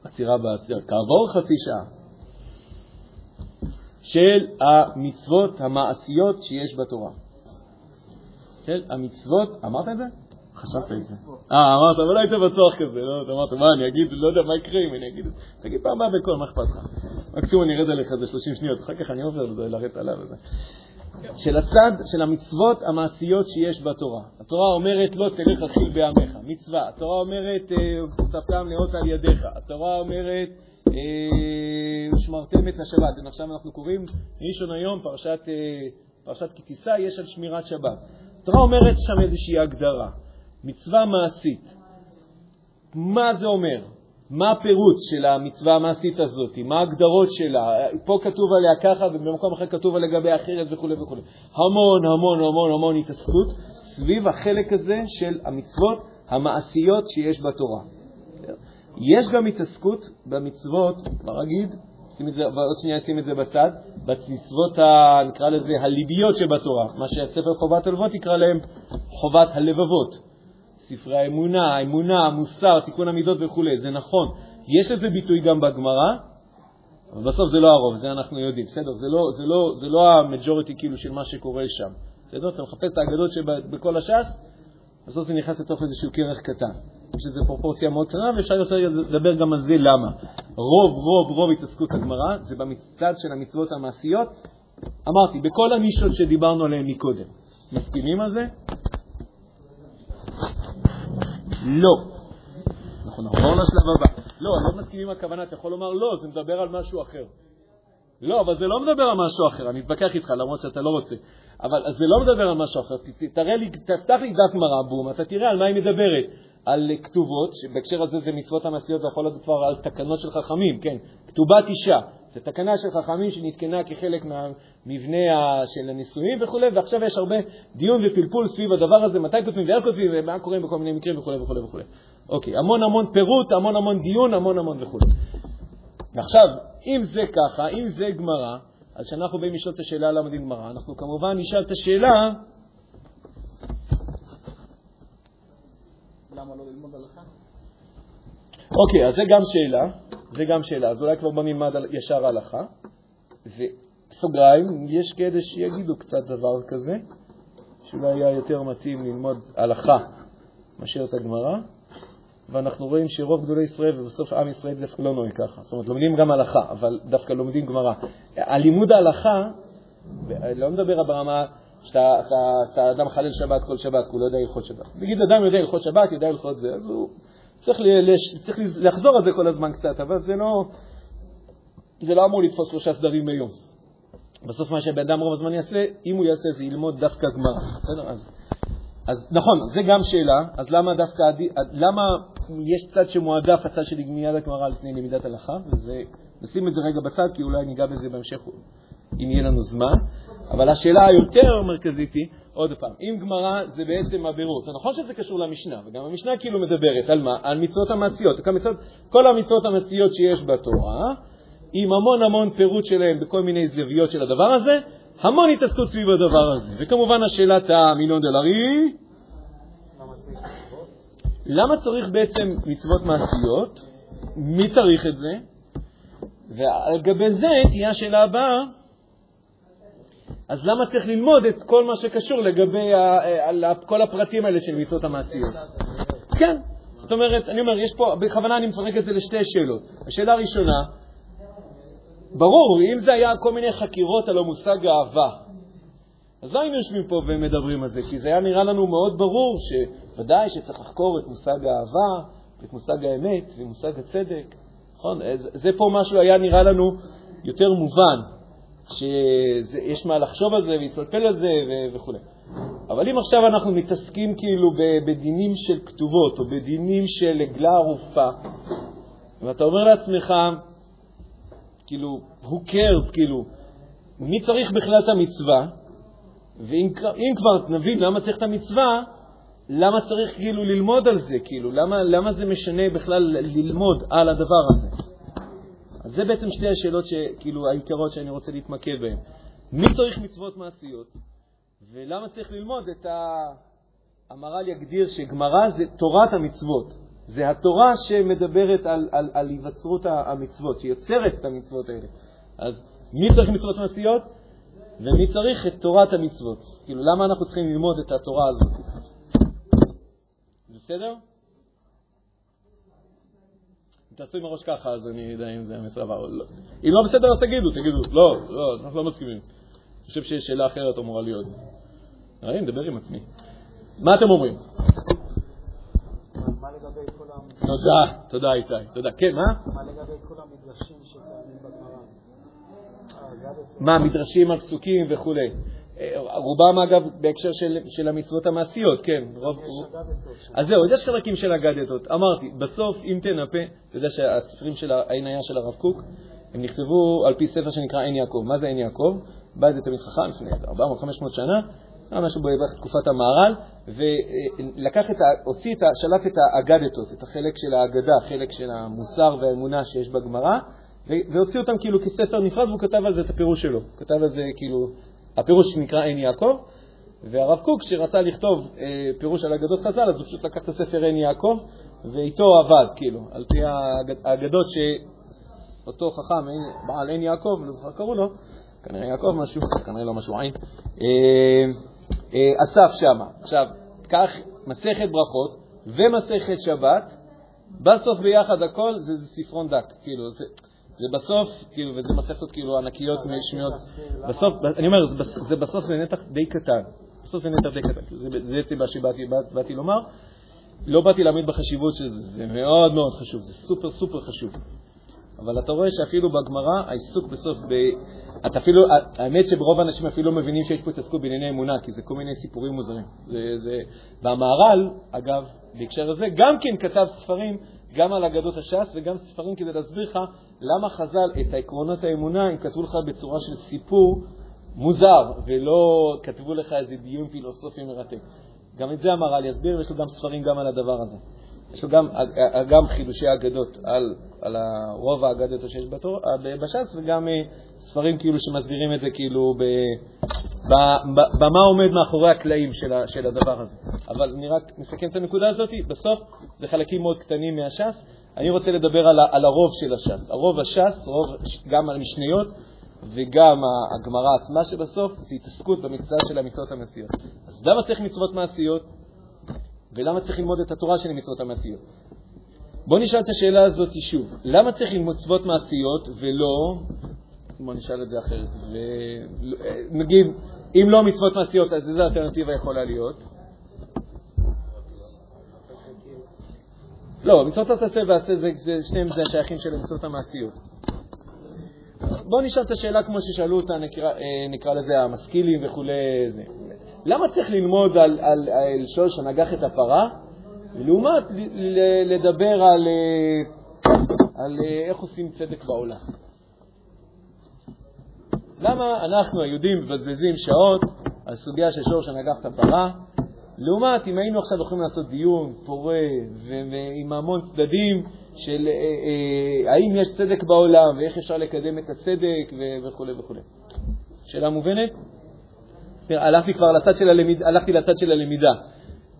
עצירה בעשייה, כעבור חצי שעה, של המצוות המעשיות שיש בתורה. של המצוות, אמרת את זה? חשבת את זה. אה, אמרת, אבל לא היית בטוח כזה, לא, אתה אמרת, מה, אני אגיד, לא יודע מה יקרה אם אני אגיד את זה. תגיד פעם הבאה בקול, מה אכפת לך? מקסימום אני ארד עליך איזה 30 שניות, אחר כך אני עובר לרדת עליו וזה. של הצד של המצוות המעשיות שיש בתורה. התורה אומרת לא תלך אכיל בעמך, מצווה. התורה אומרת ושפתם לאות על ידיך. התורה אומרת אה, שמרתם את השבת. עכשיו אנחנו קוראים ראשון היום, אה, פרשת כי תישא, יש על שמירת שבת. התורה אומרת שם איזושהי הגדרה, מצווה מעשית. מה זה אומר? מה הפירוט של המצווה המעשית הזאת? מה ההגדרות שלה? פה כתוב עליה ככה ובמקום אחר כתוב עליה לגבי אחרת וכו' וכו'. המון המון המון המון התעסקות סביב החלק הזה של המצוות המעשיות שיש בתורה. יש גם התעסקות במצוות, כבר אגיד, שים ועוד שנייה שים את זה בצד, במצוות, נקרא לזה, הליביות שבתורה, מה שהספר חובת הלבבות יקרא להם חובת הלבבות. ספרי האמונה, האמונה, המוסר, תיקון המידות וכו', זה נכון. יש לזה ביטוי גם בגמרא, אבל בסוף זה לא הרוב, זה אנחנו יודעים, בסדר? זה לא, זה לא, זה לא המג'וריטי כאילו של מה שקורה שם. בסדר? אתה מחפש את האגדות שבכל הש"ס, בסוף זה נכנס לתוך איזשהו כרך קטן. יש לזה פרופורציה מאוד קטנה, ואפשר לדבר גם על זה למה. רוב, רוב, רוב התעסקות הגמרא זה במצד של המצוות המעשיות. אמרתי, בכל הנישות שדיברנו עליהן מקודם. מסכימים על זה? לא. אנחנו נעבור לשלב הבא. לא, לא מסכימים עם הכוונה, אתה יכול לומר לא, זה מדבר על משהו אחר. לא, אבל זה לא מדבר על משהו אחר, אני אתווכח איתך למרות שאתה לא רוצה. אבל זה לא מדבר על משהו אחר, תראה לי, תפתח לי דף גמרא, בום, אתה תראה על מה היא מדברת. על כתובות, שבהקשר הזה זה מצוות המעשיות, זה יכול להיות כבר על תקנות של חכמים, כן, כתובת אישה, זו תקנה של חכמים שנתקנה כחלק מהמבנה של הנישואים וכו', ועכשיו יש הרבה דיון ופלפול סביב הדבר הזה, מתי כותבים ואיך כותבים ומה קורה בכל מיני מקרים וכו' וכו' וכו'. אוקיי, המון המון פירוט, המון המון דיון, המון המון וכו'. ועכשיו, אם זה ככה, אם זה גמרא, אז כשאנחנו באים לשאול את השאלה למה דין גמרא, אנחנו כמובן נשאל את השאלה למה לא ללמוד הלכה? אוקיי, אז זה גם שאלה, זה גם שאלה. אז אולי כבר נלמד ישר הלכה. וסוגריים, יש כאלה שיגידו קצת דבר כזה, שאולי היה יותר מתאים ללמוד הלכה מאשר את הגמרא, ואנחנו רואים שרוב גדולי ישראל ובסוף עם ישראל דווקא לא נוהג ככה. זאת אומרת, לומדים גם הלכה, אבל דווקא לומדים גמרא. הלימוד ההלכה, לא מדבר ברמה שאתה אתה, אתה אדם חלל שבת כל שבת, כי הוא לא יודע הלכות שבת. נגיד אדם יודע הלכות שבת, יודע הלכות זה, אז הוא צריך, לש, צריך לחזור על זה כל הזמן קצת, אבל זה לא, זה לא אמור לתפוס שלושה סדרים ביום. בסוף מה שבן אדם רוב הזמן יעשה, אם הוא יעשה זה ילמוד דווקא גמרא, בסדר? אז, אז נכון, זה גם שאלה, אז למה דווקא, למה יש צד שמועדף, הצד של גמיית הגמרא לפני למידת הלכה, וזה, נשים את זה רגע בצד, כי אולי ניגע בזה בהמשך, אם יהיה לנו זמן. אבל השאלה היותר מרכזית היא, עוד פעם, אם גמרא זה בעצם הבירור, זה נכון שזה קשור למשנה, וגם המשנה כאילו מדברת על מה? על מצוות המעשיות. כל המצוות המעשיות שיש בתורה, עם המון המון פירוט שלהם בכל מיני זוויות של הדבר הזה, המון התעסקות סביב הדבר הזה. וכמובן השאלת המיליון דולרי, למה צריך בעצם מצוות מעשיות? מי צריך את זה? ועל גבי זה תהיה השאלה הבאה, אז למה צריך ללמוד את כל מה שקשור לגבי ה, כל הפרטים האלה של מצוות המעשיות? כן, זאת אומרת, אני אומר, יש פה, בכוונה אני מפרק את זה לשתי שאלות. השאלה הראשונה, ברור, אם זה היה כל מיני חקירות על המושג אהבה, אז לא היינו יושבים פה ומדברים על זה, כי זה היה נראה לנו מאוד ברור שוודאי שצריך לחקור את מושג האהבה, את מושג האמת ומושג הצדק, נכון? זה פה משהו היה נראה לנו יותר מובן. שיש מה לחשוב על זה ולהתפלפל על זה וכו'. אבל אם עכשיו אנחנו מתעסקים כאילו בדינים של כתובות או בדינים של עגלה ערופה, ואתה אומר לעצמך, כאילו, who cares, כאילו, מי צריך בכלל את המצווה? ואם כבר נבין למה צריך את המצווה, למה צריך כאילו ללמוד על זה, כאילו, למה, למה זה משנה בכלל ללמוד על הדבר הזה? אז זה בעצם שתי השאלות שכאילו העיקרות שאני רוצה להתמקד בהן. מי צריך מצוות מעשיות, ולמה צריך ללמוד את ה... המהר"ל יגדיר שגמרא זה תורת המצוות. זה התורה שמדברת על, על, על היווצרות המצוות, שיוצרת את המצוות האלה. אז מי צריך מצוות מעשיות ומי צריך את תורת המצוות? כאילו, למה אנחנו צריכים ללמוד את התורה הזאת? בסדר? תעשו עם הראש ככה, אז אני אדע אם זה הבא או לא. אם לא בסדר, אז תגידו, תגידו. לא, לא, אנחנו לא מסכימים. אני חושב שיש שאלה אחרת אמורה להיות. אני מדבר עם עצמי. מה אתם אומרים? תודה, תודה איתי, תודה. כן, מה? מה לגבי כל המדרשים שקיימים בגמרא? מה, מדרשים על פסוקים וכולי. רובם, אגב, בהקשר של, של המצוות המעשיות, כן. רוב, רוב... אז זהו, יש חלקים של אגדתות. אמרתי, בסוף, אם תנפה, אתה יודע שהספרים של העין היה של הרב קוק, הם נכתבו על פי ספר שנקרא עין יעקב. מה זה עין יעקב? בא איזה תלמיד חכם לפני 400-500 שנה, משהו בתקופת המהר"ל, ולקח את ה... הוציא את ה... שלף את האגדתות, את החלק של האגדה, החלק של המוסר והאמונה שיש בגמרא, והוציא אותם כאילו כספר נפרד, והוא כתב על זה את הפירוש שלו. כתב על זה כאילו הפירוש שנקרא עין יעקב, והרב קוק, כשרצה לכתוב אה, פירוש על אגדות חז"ל, אז הוא פשוט לקח את הספר עין יעקב, ואיתו עבד, כאילו, על פי האגדות שאותו חכם, בעל עין יעקב, לא זוכר קראו לו, כנראה יעקב משהו, כנראה לא משהו עין, אה, אה, אסף שמה. עכשיו, קח מסכת ברכות ומסכת שבת, בסוף ביחד הכל זה, זה ספרון דק, כאילו, זה... זה בסוף, כאילו, וזה מסכתות כאילו ענקיות משמיעות, בסוף, אני אומר, זה בסוף זה נתח די קטן, בסוף זה נתח די קטן, זה הסיבה שבאתי לומר, לא באתי להעמיד בחשיבות של זה, זה מאוד מאוד חשוב, זה סופר סופר חשוב. אבל אתה רואה שאפילו בגמרא העיסוק בסוף, ב... אתה אפילו, האמת שברוב האנשים אפילו לא מבינים שיש פה התעסקות בענייני אמונה, כי זה כל מיני סיפורים מוזרים. זה, זה... והמהר"ל, אגב, בהקשר הזה, גם כן כתב ספרים גם על אגדות הש"ס וגם ספרים כדי להסביר לך למה חז"ל את העקרונות האמונה הם כתבו לך בצורה של סיפור מוזר, ולא כתבו לך איזה דיון פילוסופי מרתק. גם את זה המהר"ל יסביר, ויש לו גם ספרים גם על הדבר הזה. יש לו גם, גם חידושי אגדות על, על רוב האגדות שיש בש"ס, וגם אה, ספרים כאילו שמסבירים את זה כאילו ב, ב, ב, במה עומד מאחורי הקלעים של, ה, של הדבר הזה. אבל אני רק מסכם את הנקודה הזאת, בסוף זה חלקים מאוד קטנים מהש"ס. אני רוצה לדבר על, על הרוב של הש"ס. הרוב הש"ס, רוב, גם על משניות וגם הגמרא עצמה שבסוף, זה התעסקות במצווה של המצוות המעשיות. אז למה צריך מצוות מעשיות? ולמה צריך ללמוד את התורה של המצוות המעשיות? בואו נשאל את השאלה הזאת שוב. למה צריך ללמוד מצוות מעשיות ולא... בואו נשאל את זה אחרת. ו... נגיד, אם לא מצוות מעשיות, אז איזו אלטרנטיבה יכולה להיות? לא, מצוות התעשה ועשה זה, זה שניהם זה השייכים של המצוות המעשיות. בואו נשאל את השאלה כמו ששאלו אותה, נקרא, אה, נקרא לזה המשכילים וכולי. זה. למה צריך ללמוד על, על, על שול שנגח את הפרה, לעומת לדבר על, אה, על אה, איך עושים צדק בעולם? למה אנחנו היהודים מבזבזים שעות על סוגיה של שור שנגח את הפרה, לעומת אם היינו עכשיו יכולים לעשות דיון פורה ועם המון צדדים של אה, אה, האם יש צדק בעולם ואיך אפשר לקדם את הצדק וכו' וכו'. שאלה מובנת? הלכתי כבר לצד של, הלמיד, הלכתי לצד של הלמידה.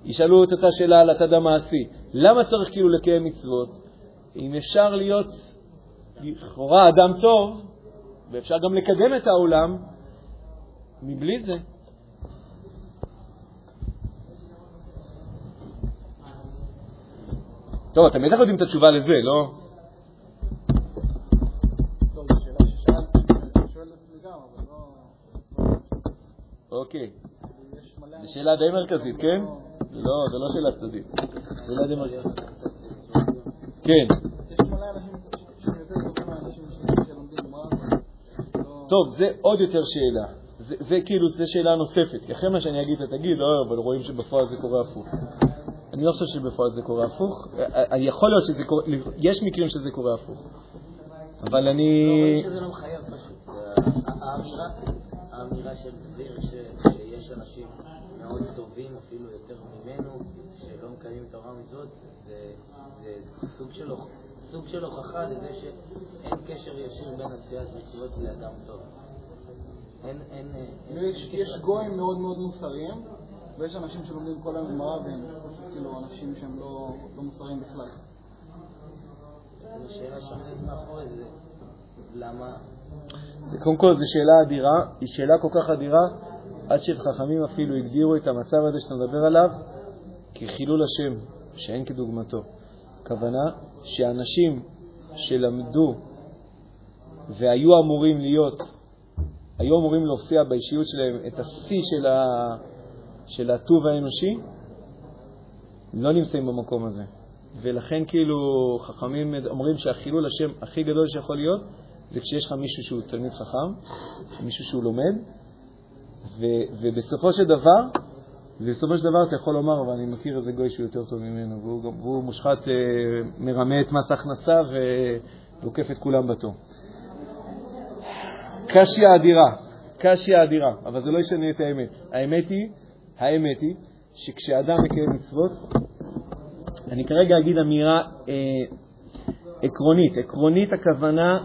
ישאלו את אותה שאלה על הצד המעשי. למה צריך כאילו לקיים מצוות? אם אפשר להיות לכאורה אדם טוב, ואפשר גם לקדם את העולם, מבלי זה. טוב, אתם בטח יודעים את התשובה לזה, לא? אוקיי. זו שאלה די מרכזית, כן? לא, זה לא שאלה צדדית. שאלה די מרכזית. כן. טוב, זה עוד יותר שאלה. זה, זה כאילו, זו שאלה נוספת. כי אחרי מה שאני אגיד, אתה תגיד, לא, אבל רואים שבפועל זה קורה הפוך. אני לא חושב שבפועל זה קורה הפוך. יכול להיות שזה קורה, יש מקרים שזה קורה הפוך. אבל אני... לא, לא מחייב פשוט. האמירה של דביר שיש אנשים מאוד טובים, אפילו יותר ממנו, שלא מקיימים תורה זה, זה סוג, של, סוג של הוכחה לזה שאין קשר ישיר בין עשיית מצוות לאדם טוב. אין, אין, אין יש, יש גויים מאוד מאוד מוסריים, ויש אנשים שלומדים כל היום גמרא והם כאילו אנשים שהם לא, לא מוסריים בכלל. השאלה שעומדת מאחורי זה, למה קודם כל, זו שאלה אדירה, היא שאלה כל כך אדירה, עד שחכמים אפילו הגדירו את המצב הזה שאתה מדבר עליו כחילול השם, שאין כדוגמתו. הכוונה שאנשים שלמדו והיו אמורים להיות, היו אמורים להופיע באישיות שלהם את השיא של, ה, של הטוב האנושי, לא נמצאים במקום הזה. ולכן כאילו חכמים אומרים שהחילול השם הכי גדול שיכול להיות זה כשיש לך מישהו שהוא תלמיד חכם, מישהו שהוא לומד, ו, ובסופו של דבר, ובסופו של דבר אתה יכול לומר, ואני מכיר איזה גוי שהוא יותר טוב ממנו, והוא, והוא מושחת, אה, מרמה את מס הכנסה ועוקף את כולם בתור. קשיא אדירה, קשיא אדירה, אבל זה לא ישנה את האמת. האמת היא, האמת היא, שכשאדם מקיים מצוות, אני כרגע אגיד אמירה אה, עקרונית. עקרונית הכוונה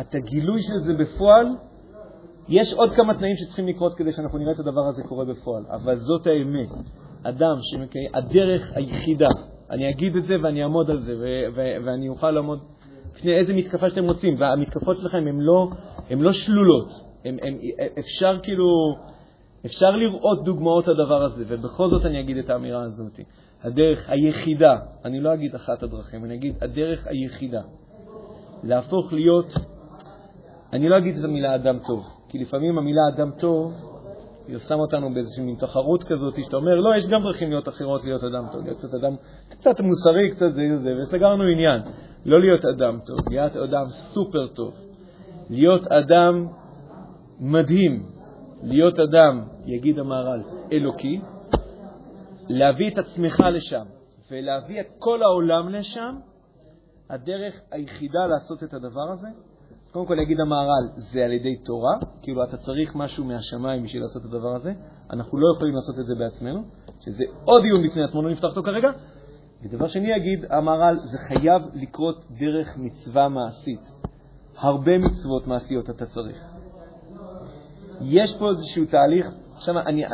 את הגילוי של זה בפועל, יש עוד כמה תנאים שצריכים לקרות כדי שאנחנו נראה את הדבר הזה קורה בפועל, אבל זאת האמת. אדם שמקיים, הדרך היחידה, אני אגיד את זה ואני אעמוד על זה, ואני אוכל לעמוד לפני איזה מתקפה שאתם רוצים, והמתקפות שלכם הן לא, לא שלולות, הם, הם, אפשר כאילו, אפשר לראות דוגמאות לדבר הזה, ובכל זאת אני אגיד את האמירה הזאת. הדרך היחידה, אני לא אגיד אחת הדרכים, אני אגיד הדרך היחידה להפוך להיות, אני לא אגיד את המילה אדם טוב, כי לפעמים המילה אדם טוב, היא שם אותנו באיזושהי מין תחרות כזאת, שאתה אומר, לא, יש גם דרכים להיות אחרות להיות אדם טוב, להיות קצת אדם קצת מוסרי, קצת זה וזה, וסגרנו עניין. לא להיות אדם טוב, להיות אדם סופר טוב, להיות אדם מדהים, להיות אדם, יגיד המהר"ל, אלוקי, להביא את עצמך לשם ולהביא את כל העולם לשם, הדרך היחידה לעשות את הדבר הזה, קודם כל יגיד המהר"ל, זה על ידי תורה, כאילו אתה צריך משהו מהשמיים בשביל לעשות את הדבר הזה, אנחנו לא יכולים לעשות את זה בעצמנו, שזה עוד דיון בפני עצמו, לא נפתח אותו כרגע. ודבר שני יגיד המהר"ל, זה חייב לקרות דרך מצווה מעשית. הרבה מצוות מעשיות אתה צריך. יש פה איזשהו תהליך, עכשיו אני...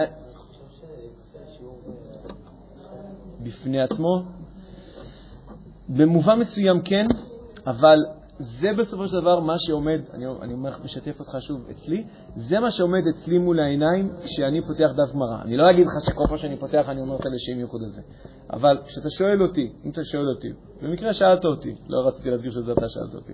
בפני עצמו, במובן מסוים כן, אבל זה בסופו של דבר מה שעומד, אני, אני אומר, משתף אותך שוב אצלי, זה מה שעומד אצלי מול העיניים כשאני פותח דף גמרא. אני לא אגיד לך שכל פעם שאני פותח אני אומר את הלשם ייחוד הזה, אבל כשאתה שואל אותי, אם אתה שואל אותי, במקרה שאלת אותי, לא רציתי להסביר שזה אתה שאלת אותי,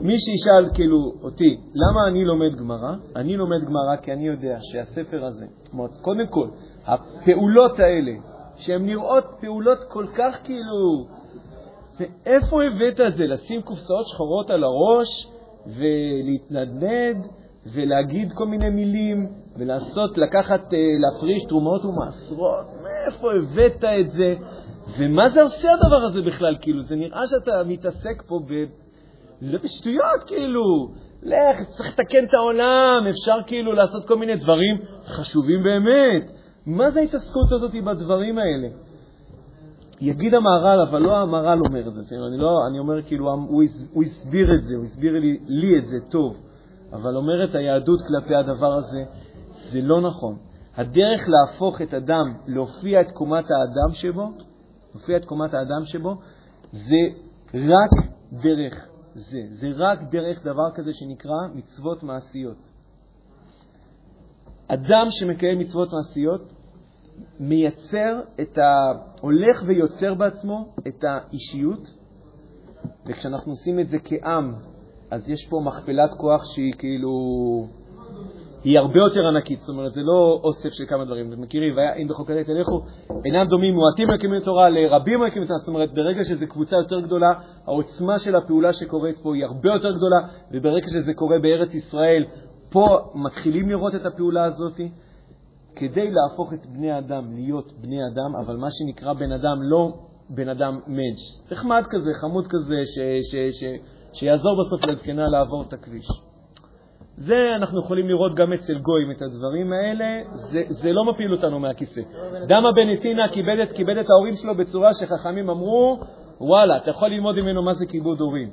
מי שישאל כאילו אותי, למה אני לומד גמרא? אני לומד גמרא כי אני יודע שהספר הזה, כלומר, קודם כל, הפעולות האלה, שהן נראות פעולות כל כך כאילו מאיפה הבאת את זה? לשים קופסאות שחורות על הראש ולהתנדנד ולהגיד כל מיני מילים ולעשות, לקחת, אה, להפריש תרומות ומעשרות? מאיפה הבאת את זה? ומה זה עושה הדבר הזה בכלל? כאילו, זה נראה שאתה מתעסק פה ב... לא בשטויות, כאילו. לך, צריך לתקן את העולם, אפשר כאילו לעשות כל מיני דברים חשובים באמת. מה זה ההתעסקות הזאת בדברים האלה? יגיד המהר"ל, אבל לא המהר"ל אומר את זה. אני, לא, אני אומר כאילו, הוא, הוא הסביר את זה, הוא הסביר לי, לי את זה טוב, אבל אומרת היהדות כלפי הדבר הזה, זה לא נכון. הדרך להפוך את אדם, להופיע את קומת האדם שבו, להופיע את קומת האדם שבו, זה רק דרך זה. זה רק דרך דבר כזה שנקרא מצוות מעשיות. אדם שמקיים מצוות מעשיות, מייצר את ה... הולך ויוצר בעצמו את האישיות, וכשאנחנו עושים את זה כעם, אז יש פה מכפלת כוח שהיא כאילו... היא הרבה יותר ענקית, זאת אומרת, זה לא אוסף של כמה דברים. אתם מכירים, אם בחוקי תלכו, אינם דומים מועטים מקימים תורה לרבים מקימים תורה, זאת אומרת, ברגע שזו קבוצה יותר גדולה, העוצמה של הפעולה שקורית פה היא הרבה יותר גדולה, וברגע שזה קורה בארץ ישראל, פה מתחילים לראות את הפעולה הזאת. כדי להפוך את בני האדם להיות בני אדם, אבל מה שנקרא בן אדם לא בן אדם מנץ', נחמד כזה, חמוד כזה, ש, ש, ש, שיעזור בסוף לזקנה לעבור את הכביש. זה אנחנו יכולים לראות גם אצל גויים, את הדברים האלה, זה, זה לא מפיל אותנו מהכיסא. דמה בן נתינה כיבד את ההורים שלו בצורה שחכמים אמרו, וואלה, אתה יכול ללמוד ממנו מה זה כיבוד הורים.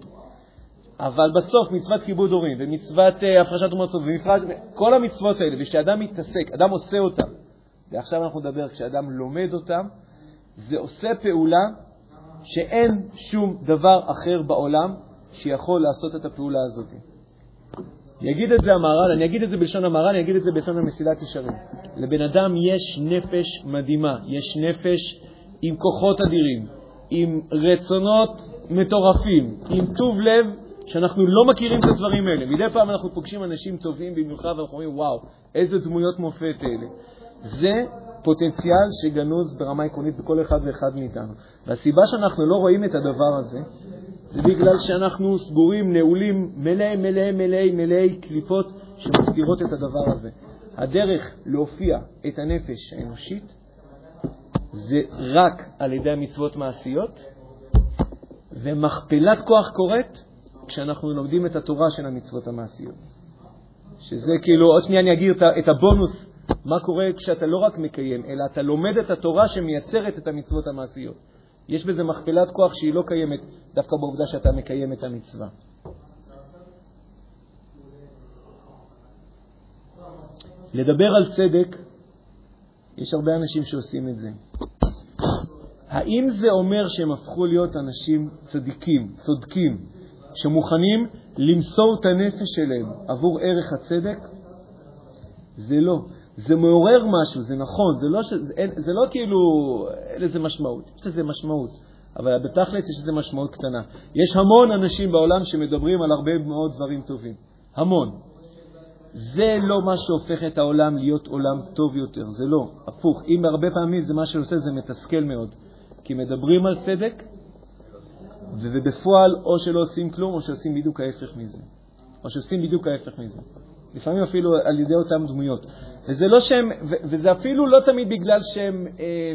אבל בסוף מצוות כיבוד הורים ומצוות uh, הפרשת תרומת ומצוות, כל המצוות האלה, ושאדם מתעסק, אדם עושה אותם, ועכשיו אנחנו נדבר, כשאדם לומד אותם, זה עושה פעולה שאין שום דבר אחר בעולם שיכול לעשות את הפעולה הזאת. יגיד את זה המהר"ל, אני אגיד את זה בלשון המהר"ל, אני אגיד את זה בלשון המסילת ישרים. לבן אדם יש נפש מדהימה, יש נפש עם כוחות אדירים, עם רצונות מטורפים, עם טוב לב שאנחנו לא מכירים את הדברים האלה. מדי פעם אנחנו פוגשים אנשים טובים במיוחד ואנחנו אומרים, וואו, איזה דמויות מופת אלה. זה פוטנציאל שגנוז ברמה עקרונית בכל אחד ואחד מאיתנו. והסיבה שאנחנו לא רואים את הדבר הזה, זה בגלל שאנחנו סגורים, נעולים, מלאי מלאי מלאי מלאי קליפות שמסתירות את הדבר הזה. הדרך להופיע את הנפש האנושית זה רק על ידי המצוות מעשיות, ומכפלת כוח קורית כשאנחנו לומדים את התורה של המצוות המעשיות. שזה כאילו, עוד שנייה אני אגיד את הבונוס, מה קורה כשאתה לא רק מקיים, אלא אתה לומד את התורה שמייצרת את המצוות המעשיות. יש בזה מכפלת כוח שהיא לא קיימת דווקא בעובדה שאתה מקיים את המצווה. לדבר על צדק, יש הרבה אנשים שעושים את זה. האם זה אומר שהם הפכו להיות אנשים צדיקים, צודקים, שמוכנים למסור את הנפש שלהם עבור ערך הצדק? זה לא. זה מעורר משהו, זה נכון, זה לא, ש... זה, אין, זה לא כאילו אין לזה משמעות, יש לזה משמעות, אבל בתכלס יש לזה משמעות קטנה. יש המון אנשים בעולם שמדברים על הרבה מאוד דברים טובים, המון. זה לא מה שהופך את העולם להיות עולם טוב יותר, זה לא, הפוך. אם הרבה פעמים זה מה שעושה, זה מתסכל מאוד. כי מדברים על צדק, ובפועל או שלא עושים כלום או שעושים בדיוק ההפך מזה. או שעושים בדיוק ההפך מזה. לפעמים אפילו על ידי אותן דמויות. וזה לא שהם, וזה אפילו לא תמיד בגלל שהם, אה,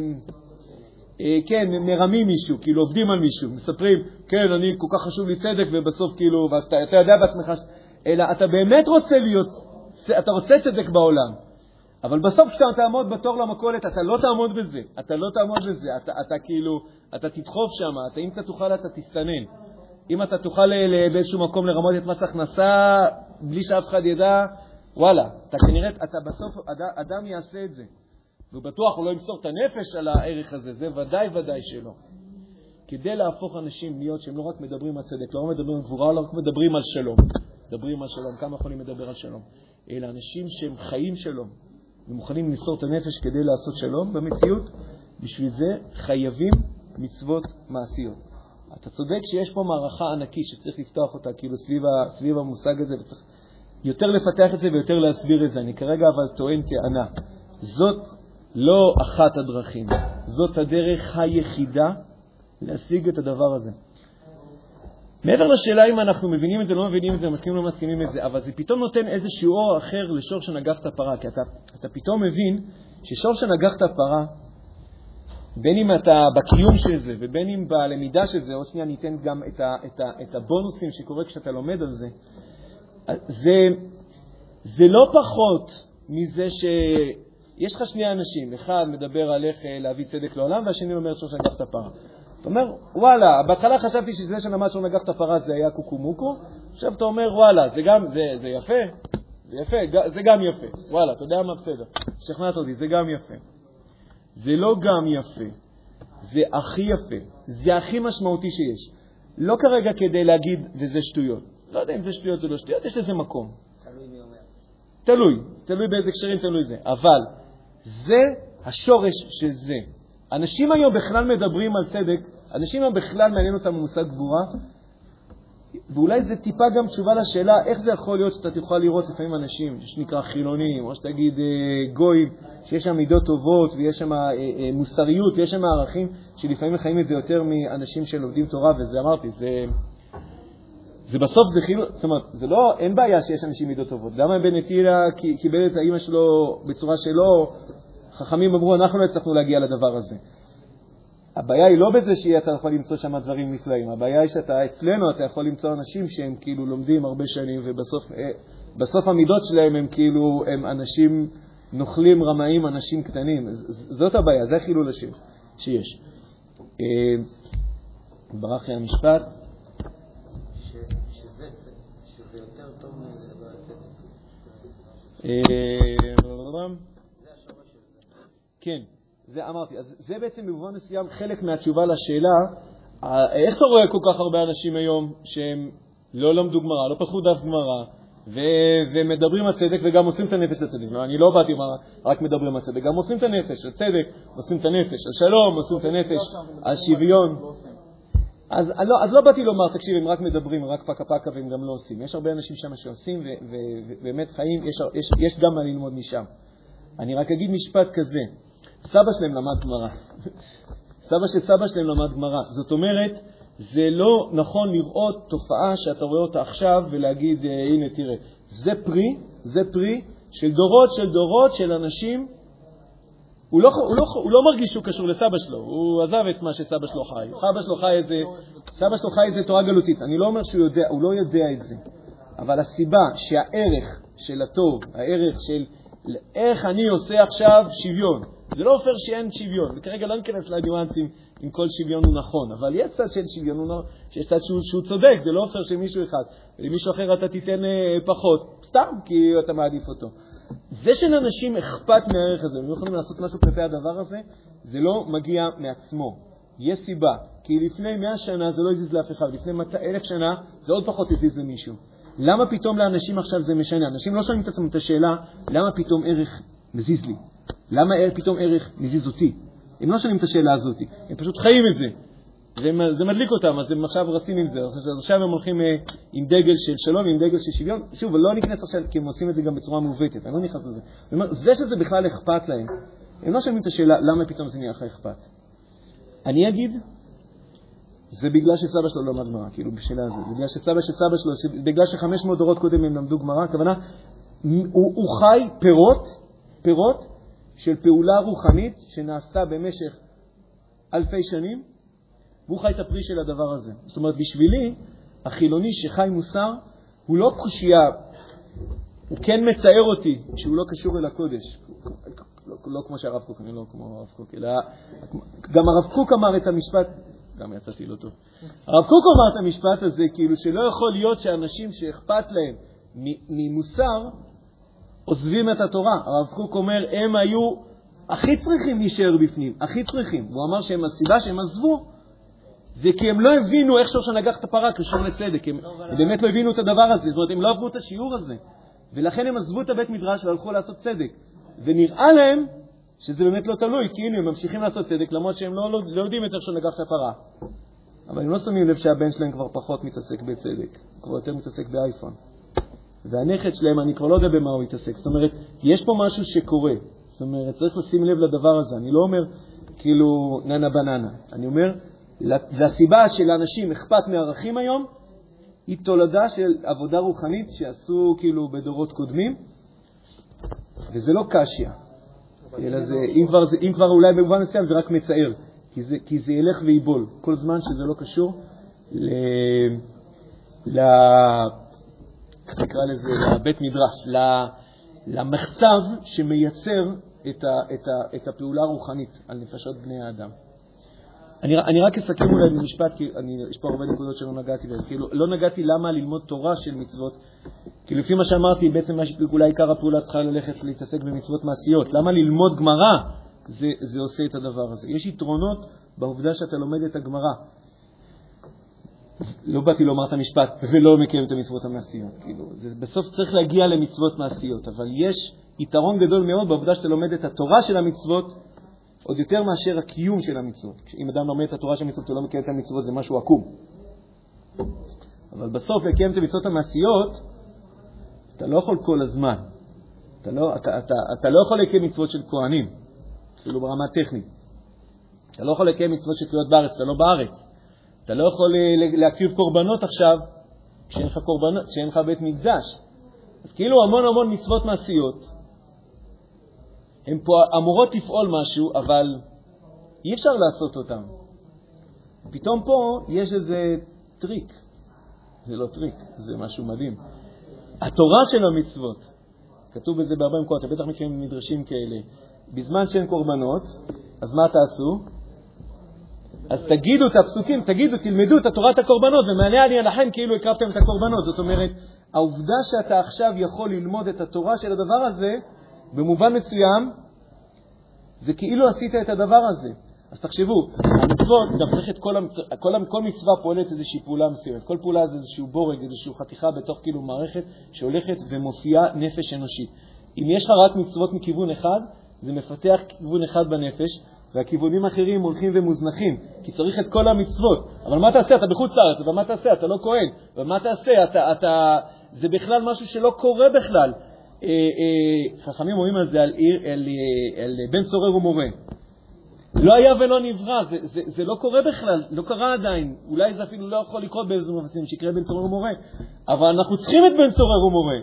אה, כן, מרמים מישהו, כאילו עובדים על מישהו, מספרים, כן, אני, כל כך חשוב לי צדק, ובסוף כאילו, ואתה יודע בעצמך, אלא אתה באמת רוצה להיות, אתה רוצה צדק בעולם. אבל בסוף כשאתה תעמוד בתור למכולת, אתה לא תעמוד בזה, אתה לא תעמוד בזה, אתה, אתה כאילו, אתה תדחוף שם, אם אתה תוכל אתה תסתנן. אם אתה תוכל באיזשהו מקום לרמות את מס הכנסה בלי שאף אחד ידע, וואלה, אתה כנראה, אתה בסוף, אד, אדם יעשה את זה. והוא בטוח, הוא לא ימסור את הנפש על הערך הזה, זה ודאי ודאי שלא. כדי להפוך אנשים להיות שהם לא רק מדברים על צדק, לא רק מדברים על גבורה, לא רק מדברים על שלום. מדברים על שלום, כמה יכולים לדבר על שלום? אלא אנשים שהם חיים שלום ומוכנים למסור את הנפש כדי לעשות שלום במציאות, בשביל זה חייבים מצוות מעשיות. אתה צודק שיש פה מערכה ענקית שצריך לפתוח אותה כאילו סביב, ה, סביב המושג הזה, וצריך יותר לפתח את זה ויותר להסביר את זה. אני כרגע אבל טוען טענה. זאת לא אחת הדרכים, זאת הדרך היחידה להשיג את הדבר הזה. מעבר לשאלה אם אנחנו מבינים את זה, לא מבינים את זה, מסכימים לא מסכימים את זה, אבל זה פתאום נותן איזה אור אחר לשור שנגח את הפרה, כי אתה, אתה פתאום מבין ששור שנגח את הפרה בין אם אתה בקיום של זה ובין אם בלמידה של זה, עוד שנייה ניתן גם את, ה, את, ה, את הבונוסים שקורה כשאתה לומד על זה, זה, זה לא פחות מזה שיש לך שני אנשים, אחד מדבר על איך אה, להביא צדק לעולם והשני אומר שור שנגח את הפרה. אתה אומר, וואלה, בהתחלה חשבתי שזה שלמד שור נגח את הפרה זה היה קוקומוקו, עכשיו אתה אומר, וואלה, זה גם, זה, זה יפה, זה יפה, זה גם יפה, וואלה, אתה יודע מה, בסדר, שכנעת אותי, זה גם יפה. זה לא גם יפה, זה הכי יפה, זה הכי משמעותי שיש. לא כרגע כדי להגיד, וזה שטויות. לא יודע אם זה שטויות או לא שטויות, יש לזה מקום. תלוי מי אומר. תלוי, תלוי באיזה קשרים, תלוי זה. אבל זה השורש של זה. אנשים היום בכלל מדברים על צדק, אנשים היום בכלל מעניין אותם המושג גבורה, ואולי זה טיפה גם תשובה לשאלה איך זה יכול להיות שאתה תוכל לראות לפעמים אנשים שנקרא חילונים, או שתגיד אה, גויים, שיש שם מידות טובות ויש שם אה, אה, מוסריות ויש שם ערכים שלפעמים חיים את זה יותר מאנשים שלומדים תורה, וזה אמרתי, זה, זה בסוף זה חילול, זאת אומרת, זה לא, אין בעיה שיש אנשים מידות טובות. למה בן נטירה קיבל את האימא שלו בצורה שלו? חכמים אמרו, אנחנו לא הצלחנו להגיע לדבר הזה. הבעיה היא לא בזה שאתה יכול למצוא שם דברים נפלאים, הבעיה היא שאתה, אצלנו אתה יכול למצוא אנשים שהם כאילו לומדים הרבה שנים ובסוף אה, המידות שלהם הם כאילו, הם אנשים נוכלים, רמאים, אנשים קטנים. זאת הבעיה, זה החילול השם שיש. אה, ברח לי המשפט. אה, כן. זה אמרתי. אז זה בעצם במובן מסוים חלק מהתשובה לשאלה, איך אתה רואה כל כך הרבה אנשים היום שהם לא למדו גמרא, לא פתחו דף גמרא, ו- ומדברים על צדק וגם עושים את הנפש לצדק. לא, אני לא באתי לומר רק מדברים על צדק, גם עושים את הנפש על צדק, עושים את הנפש על שלום, עושים את הנפש על שוויון. אז, אז, לא, אז לא באתי לומר, תקשיב, הם רק מדברים, רק פקה פקה והם גם לא עושים. יש הרבה אנשים שם שעושים ובאמת חיים, יש, יש, יש גם מה ללמוד משם. אני רק אגיד משפט כזה, סבא שלהם למד גמרא. סבא של סבא שלהם למד גמרא. זאת אומרת, זה לא נכון לראות תופעה שאתה רואה אותה עכשיו ולהגיד, אה, הנה, תראה, זה פרי, זה פרי של דורות של דורות של אנשים. הוא לא, הוא, לא, הוא לא מרגיש שהוא קשור לסבא שלו, הוא עזב את מה שסבא שלו חי. סבא שלו חי איזה, סבא שלו חי איזה תורה גלותית. אני לא אומר שהוא יודע, הוא לא יודע את זה, אבל הסיבה שהערך של הטוב, הערך של איך אני עושה עכשיו שוויון, זה לא אומר שאין שוויון, וכרגע לא ניכנס לניואנסים אם כל שוויון הוא נכון, אבל יש צד של שוויון, לא- שיש צד שהוא, שהוא צודק, זה לא אומר שמישהו אחד, ולמישהו אחר אתה תיתן אה, פחות, סתם כי אתה מעדיף אותו. זה שלאנשים אכפת מהערך הזה, הם יכולים לעשות משהו כלפי הדבר הזה, זה לא מגיע מעצמו. יש סיבה, כי לפני מאה שנה זה לא הזיז לאף אחד, לפני אלף שנה זה עוד פחות הזיז למישהו. למה פתאום לאנשים עכשיו זה משנה? אנשים לא שואלים את עצמם את השאלה, למה פתאום ערך מזיז לי? למה פתאום ערך מזיז אותי? הם לא שואלים את השאלה הזאת, הם פשוט חיים את זה. וזה מדליק אותם, אז הם עכשיו רצים עם זה. אז עכשיו הם הולכים אה, עם דגל של שלום, עם דגל של שוויון. שוב, לא ניכנס עכשיו, כי הם עושים את זה גם בצורה מעוותת, אני לא נכנס לזה. זה שזה בכלל אכפת להם, הם לא שואלים את השאלה למה פתאום זה נהיה לך אכפת. אני אגיד זה בגלל שסבא שלו לא למד גמרא, כאילו בשאלה הזאת. בגלל שסבא של סבא שלו, בגלל שחמש מאות דורות קודם הם למדו גמרא, הכוונה, הוא, הוא חי פירות, פירות של פעולה רוחנית שנעשתה במשך אלפי שנים, והוא חי את הפרי של הדבר הזה. זאת אומרת, בשבילי, החילוני שחי מוסר, הוא לא קושייה, הוא כן מצער אותי שהוא לא קשור אל הקודש. לא, לא כמו שהרב קוק, אני לא כמו הרב קוק, אלא גם הרב קוק אמר את המשפט, גם יצאתי לא טוב. הרב קוק אמר את המשפט הזה, כאילו שלא יכול להיות שאנשים שאכפת להם ממוסר עוזבים את התורה. הרב קוק אומר, הם היו הכי צריכים להישאר בפנים, הכי צריכים. הוא אמר שהם הסיבה שהם עזבו זה כי הם לא הבינו איך שורש הנגח את הפרה קשור לצדק. הם, הם באמת לא הבינו את הדבר הזה, זאת אומרת, הם לא עברו את השיעור הזה. ולכן הם עזבו את הבית מדרש והלכו לעשות צדק. ונראה להם שזה באמת לא תלוי, כי הנה הם ממשיכים לעשות צדק, למרות שהם לא, לא, לא יודעים את איך שנגח את הפרה. אבל הם לא שמים לב שהבן שלהם כבר פחות מתעסק בצדק, הוא כבר יותר מתעסק באייפון. והנכד שלהם, אני כבר לא יודע במה הוא מתעסק. זאת אומרת, יש פה משהו שקורה. זאת אומרת, צריך לשים לב לדבר הזה. אני לא אומר כאילו ננה בננה. אני אומר, והסיבה שלאנשים אכפת מערכים היום היא תולדה של עבודה רוחנית שעשו כאילו בדורות קודמים, וזה לא קשיא, אלא זה, אם כבר, זה, אם כבר אולי במובן מסוים זה רק מצער, כי זה, כי זה ילך וייבול, כל זמן שזה לא קשור ל... ל... נקרא לזה? לבית מדרש, למחצב שמייצר את, ה, את, ה, את הפעולה הרוחנית על נפשות בני האדם. אני, אני רק אסכם אולי במשפט, כי אני, יש פה הרבה נקודות שלא נגעתי בהן. כאילו, לא נגעתי למה ללמוד תורה של מצוות, כי לפי מה שאמרתי, בעצם אולי עיקר הפעולה צריכה ללכת להתעסק במצוות מעשיות. למה ללמוד גמרא זה, זה עושה את הדבר הזה? יש יתרונות בעובדה שאתה לומד את הגמרא. לא באתי לומר את המשפט, ולא מקיים את המצוות המעשיות. כאילו, זה, בסוף צריך להגיע למצוות מעשיות, אבל יש יתרון גדול מאוד בעובדה שאתה לומד את התורה של המצוות עוד יותר מאשר הקיום של המצוות. אם אדם לומד את התורה של המצוות ולא מקיים את המצוות, זה משהו עקום. אבל בסוף לקיים את המצוות המעשיות, אתה לא יכול כל הזמן. אתה לא, אתה, אתה, אתה לא יכול לקיים מצוות של כהנים, אפילו ברמה הטכנית. אתה לא יכול לקיים מצוות של תלויות בארץ, אתה לא בארץ. אתה לא יכול להקריב קורבנות עכשיו כשאין לך, קורבנות, כשאין לך בית מקדש. אז כאילו המון המון מצוות מעשיות, הן פה אמורות לפעול משהו, אבל אי אפשר לעשות אותן. פתאום פה יש איזה טריק. זה לא טריק, זה משהו מדהים. התורה של המצוות, כתוב בזה בהרבה מקומות, אתם בטח מכירים מדרשים כאלה, בזמן שאין קורבנות, אז מה תעשו? אז תגידו את הפסוקים, תגידו, תלמדו את תורת הקורבנות, ומענה עלי עליכם כאילו הקרבתם את הקורבנות. זאת אומרת, העובדה שאתה עכשיו יכול ללמוד את התורה של הדבר הזה, במובן מסוים, זה כאילו עשית את הדבר הזה. אז תחשבו, המצוות, גם צריך את כל. כל, כל מצווה פועלת איזושהי פעולה מסוימת. כל פעולה זה איזשהו בורג, איזושהי חתיכה בתוך כאילו מערכת שהולכת ומופיעה נפש אנושית. אם יש לך רק מצוות מכיוון אחד, זה מפתח כיוון אחד בנפש, והכיוונים האחרים הולכים ומוזנחים, כי צריך את כל המצוות. אבל מה תעשה? אתה בחוץ לארץ, אבל מה תעשה? אתה לא כהן. אבל מה תעשה? אתה, אתה... זה בכלל משהו שלא קורה בכלל. אה, אה, חכמים אומרים על זה, על, על, על, על בן צורר ומורה. לא היה ולא נברא, זה, זה, זה לא קורה בכלל, לא קרה עדיין. אולי זה אפילו לא יכול לקרות באיזה מפסים שיקרה בן צורר ומורה, אבל אנחנו צריכים את בן צורר ומורה.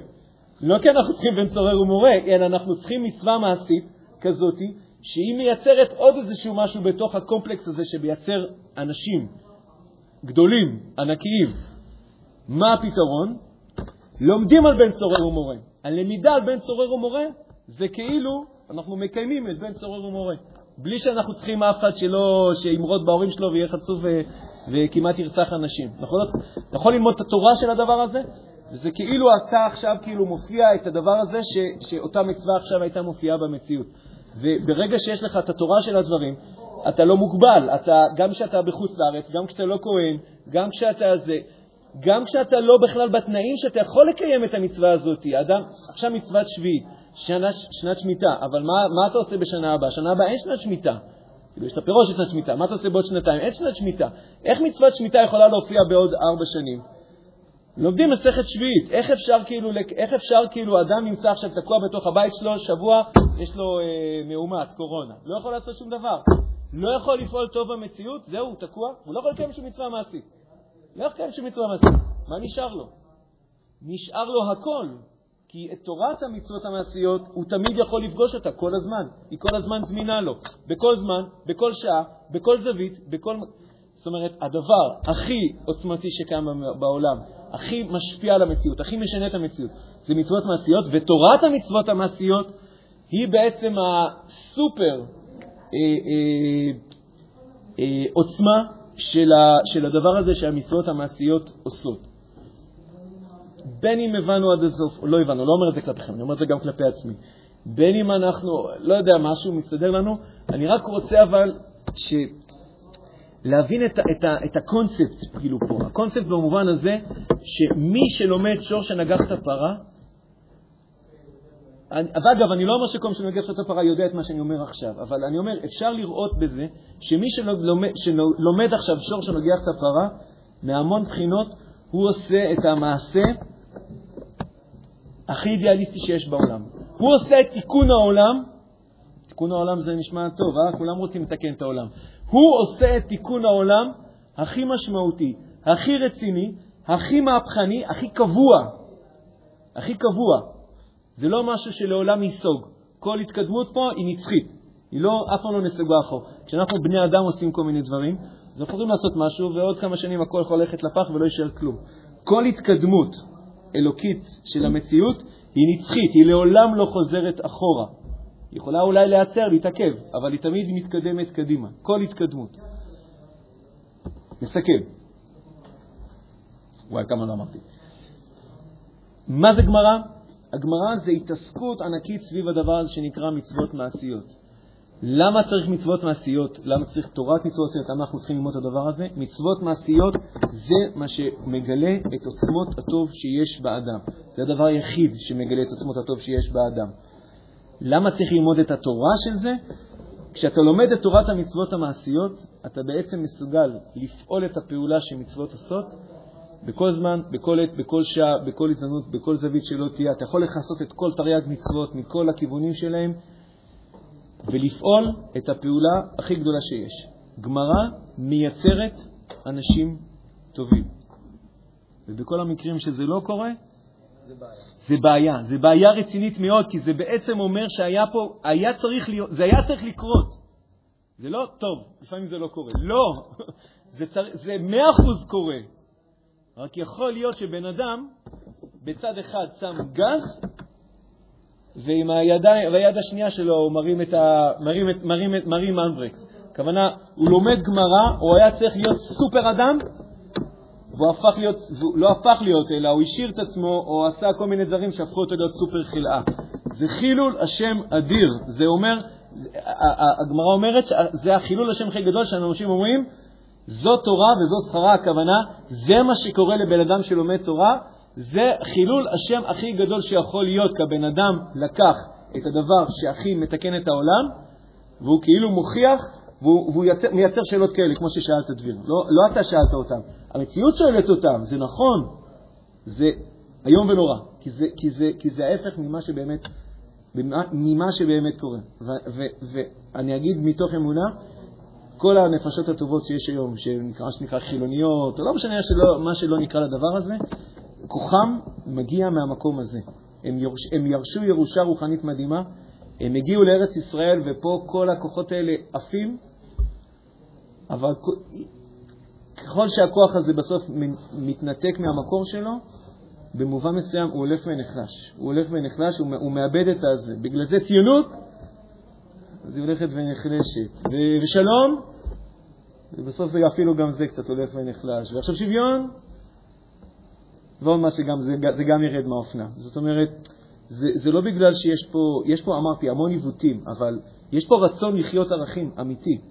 לא כי אנחנו צריכים בן צורר ומורה, אלא אנחנו צריכים מצווה מעשית כזאת, שהיא מייצרת עוד איזשהו משהו בתוך הקומפלקס הזה שמייצר אנשים גדולים, ענקיים. מה הפתרון? לומדים על בן צורר ומורה. הלמידה על בן צורר ומורה זה כאילו אנחנו מקיימים את בן צורר ומורה. בלי שאנחנו צריכים אף אחד שלא, שימרוד בהורים שלו ויהיה חצוף ו, וכמעט ירצח אנשים. נכון? אתה יכול ללמוד את התורה של הדבר הזה, וזה כאילו אתה עכשיו כאילו מופיע את הדבר הזה ש, שאותה מצווה עכשיו הייתה מופיעה במציאות. וברגע שיש לך את התורה של הדברים, אתה לא מוגבל. אתה, גם כשאתה בחוץ לארץ, גם כשאתה לא כהן, גם כשאתה זה, גם כשאתה לא בכלל בתנאים שאתה יכול לקיים את המצווה הזאת. אדם, עכשיו מצוות שביעית, שנה, שנת שמיטה, אבל מה, מה אתה עושה בשנה הבאה? שנה הבאה אין שנת שמיטה. כאילו, יש את הפירוש של שנת שמיטה, מה אתה עושה בעוד שנתיים? אין שנת שמיטה. איך מצוות שמיטה יכולה להופיע בעוד ארבע שנים? לומדים מסכת שביעית. איך אפשר כאילו, איך אפשר כאילו אדם נמצא עכשיו תקוע בתוך הבית שלו, שבוע, יש לו אה, מאומת, קורונה. לא יכול לעשות שום דבר. לא יכול לפעול טוב במציאות, זהו, הוא תקוע, הוא לא יכול לקיים שום מצווה מעשית. לא יכול לקיים שום מצווה מעשית. מה נשאר לו? נשאר לו הכל, כי את תורת המצוות המעשיות הוא תמיד יכול לפגוש אותה כל הזמן. היא כל הזמן זמינה לו, בכל זמן, בכל שעה, בכל זווית, בכל... זאת אומרת, הדבר הכי עוצמתי שקיים בעולם, הכי משפיע על המציאות, הכי משנה את המציאות, זה מצוות מעשיות, ותורת המצוות המעשיות היא בעצם הסופר אה, אה, אה, עוצמה של, ה, של הדבר הזה שהמצוות המעשיות עושות. בין אם הבנו עד הסוף או לא הבנו, לא אומר את זה כלפיכם, אני אומר את זה גם כלפי עצמי. בין אם אנחנו, לא יודע, משהו מסתדר לנו, אני רק רוצה אבל ש... להבין את, את, את הקונספט, כאילו פה. הקונספט במובן הזה שמי שלומד שור שנגח את הפרה, ואגב, אני לא אומר שכל מי שנוגע את הפרה יודע את מה שאני אומר עכשיו, אבל אני אומר, אפשר לראות בזה שמי שלומד, שלומד עכשיו שור שנוגח את הפרה, מהמון בחינות, הוא עושה את המעשה הכי אידיאליסטי שיש בעולם. הוא עושה את תיקון העולם, תיקון העולם זה נשמע טוב, אה? כולם רוצים לתקן את העולם. הוא עושה את תיקון העולם הכי משמעותי, הכי רציני, הכי מהפכני, הכי קבוע. הכי קבוע. זה לא משהו שלעולם ייסוג. כל התקדמות פה היא נצחית. היא לא, אף פעם לא נסוגה אחור. כשאנחנו בני אדם עושים כל מיני דברים, אז אנחנו יכולים לעשות משהו, ועוד כמה שנים הכל יכול ללכת לפח ולא יישאר כלום. כל התקדמות אלוקית של המציאות היא נצחית, היא לעולם לא חוזרת אחורה. יכולה אולי להיעצר, להתעכב, אבל היא תמיד מתקדמת קדימה. כל התקדמות. נסכם. וואי, כמה לא אמרתי. מה זה גמרא? הגמרא זה התעסקות ענקית סביב הדבר הזה שנקרא מצוות מעשיות. למה צריך מצוות מעשיות? למה צריך תורת מצוות מעשיות? למה אנחנו צריכים ללמוד את הדבר הזה? מצוות מעשיות זה מה שמגלה את עוצמות הטוב שיש באדם. זה הדבר היחיד שמגלה את עוצמות הטוב שיש באדם. למה צריך ללמוד את התורה של זה? כשאתה לומד את תורת המצוות המעשיות, אתה בעצם מסוגל לפעול את הפעולה שמצוות עושות בכל זמן, בכל עת, בכל שעה, בכל הזדמנות, בכל זווית שלא תהיה. אתה יכול לכסות את כל תרי"ג מצוות מכל הכיוונים שלהם ולפעול את הפעולה הכי גדולה שיש. גמרא מייצרת אנשים טובים. ובכל המקרים שזה לא קורה, זה בעיה. זה בעיה. זה בעיה רצינית מאוד, כי זה בעצם אומר שהיה פה, היה צריך להיות, זה היה צריך לקרות. זה לא טוב, לפעמים זה לא קורה. לא, זה, מאה אחוז קורה. רק יכול להיות שבן אדם בצד אחד שם גז, ועם והיד השנייה שלו הוא מרים את ה... מרים, מרים, מרים אנברקס. הכוונה, הוא לומד גמרא, הוא היה צריך להיות סופר אדם, והוא הפך להיות, והוא לא הפך להיות, אלא הוא השאיר את עצמו, או עשה כל מיני דברים שהפכו אותו להיות סופר חלאה. זה חילול השם אדיר. זה אומר, הגמרא אומרת שזה החילול השם הכי גדול שאנשים אומרים, זו תורה וזו שכרה, הכוונה, זה מה שקורה לבן אדם שלומד תורה, זה חילול השם הכי גדול שיכול להיות, כי הבן אדם לקח את הדבר שהכי מתקן את העולם, והוא כאילו מוכיח, והוא, והוא יצר, מייצר שאלות כאלה, כמו ששאלת דביר. לא, לא אתה שאלת אותם, המציאות שואלת אותם, זה נכון, זה איום ונורא, כי זה, כי זה, כי זה ההפך ממה שבאמת, ממה שבאמת קורה. ואני אגיד מתוך אמונה, כל הנפשות הטובות שיש היום, שנקרא, שנקרא חילוניות, או לא משנה שלא, מה שלא נקרא לדבר הזה, כוחם מגיע מהמקום הזה. הם, יורש, הם ירשו ירושה רוחנית מדהימה, הם הגיעו לארץ ישראל, ופה כל הכוחות האלה עפים, אבל ככל שהכוח הזה בסוף מתנתק מהמקור שלו, במובן מסוים הוא הולך ונחלש. הוא הולך ונחלש, הוא, מאבד את הזה. בגלל זה ציונות, אז היא הולכת ונחלשת. ו- ושלום, ובסוף זה אפילו גם זה קצת הולך ונחלש. ועכשיו שוויון, ועוד מה שגם, זה, זה גם ירד מהאופנה. זאת אומרת, זה, זה לא בגלל שיש פה, יש פה, אמרתי, המון עיוותים, אבל יש פה רצון לחיות ערכים אמיתי.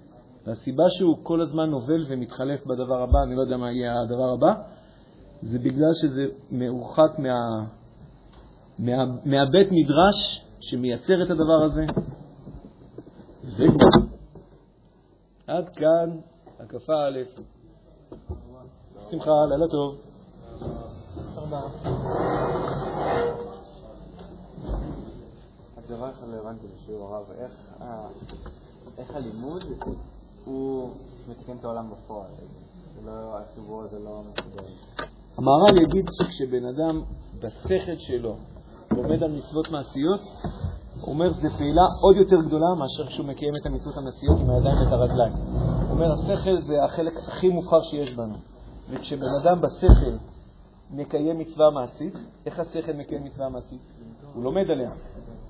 והסיבה שהוא כל הזמן נובל ומתחלף בדבר הבא, אני לא יודע מה יהיה הדבר הבא, זה בגלל שזה מרוחק מה, מה, מהבית מדרש שמייצר את הדבר הזה. זה כבר. עד כאן הקפה א'. שמחה, לילה טוב. רק דבר אחד לא הבנתי בשיעור הרב, איך הלימוד הוא מתקן את העולם בפועל. לא, החיבור הזה לא מסודר. המהר"ל יגיד שכשבן אדם בשכל שלו לומד על מצוות מעשיות, הוא אומר זו פעילה עוד יותר גדולה מאשר כשהוא מקיים את המצוות המעשיות עם הידיים ואת הרגליים. הוא אומר השכל זה החלק הכי מוכר שיש בנו. וכשבן אדם בשכל מקיים מצווה מעשית, איך השכל מקיים מצווה מעשית? הוא לומד עליה.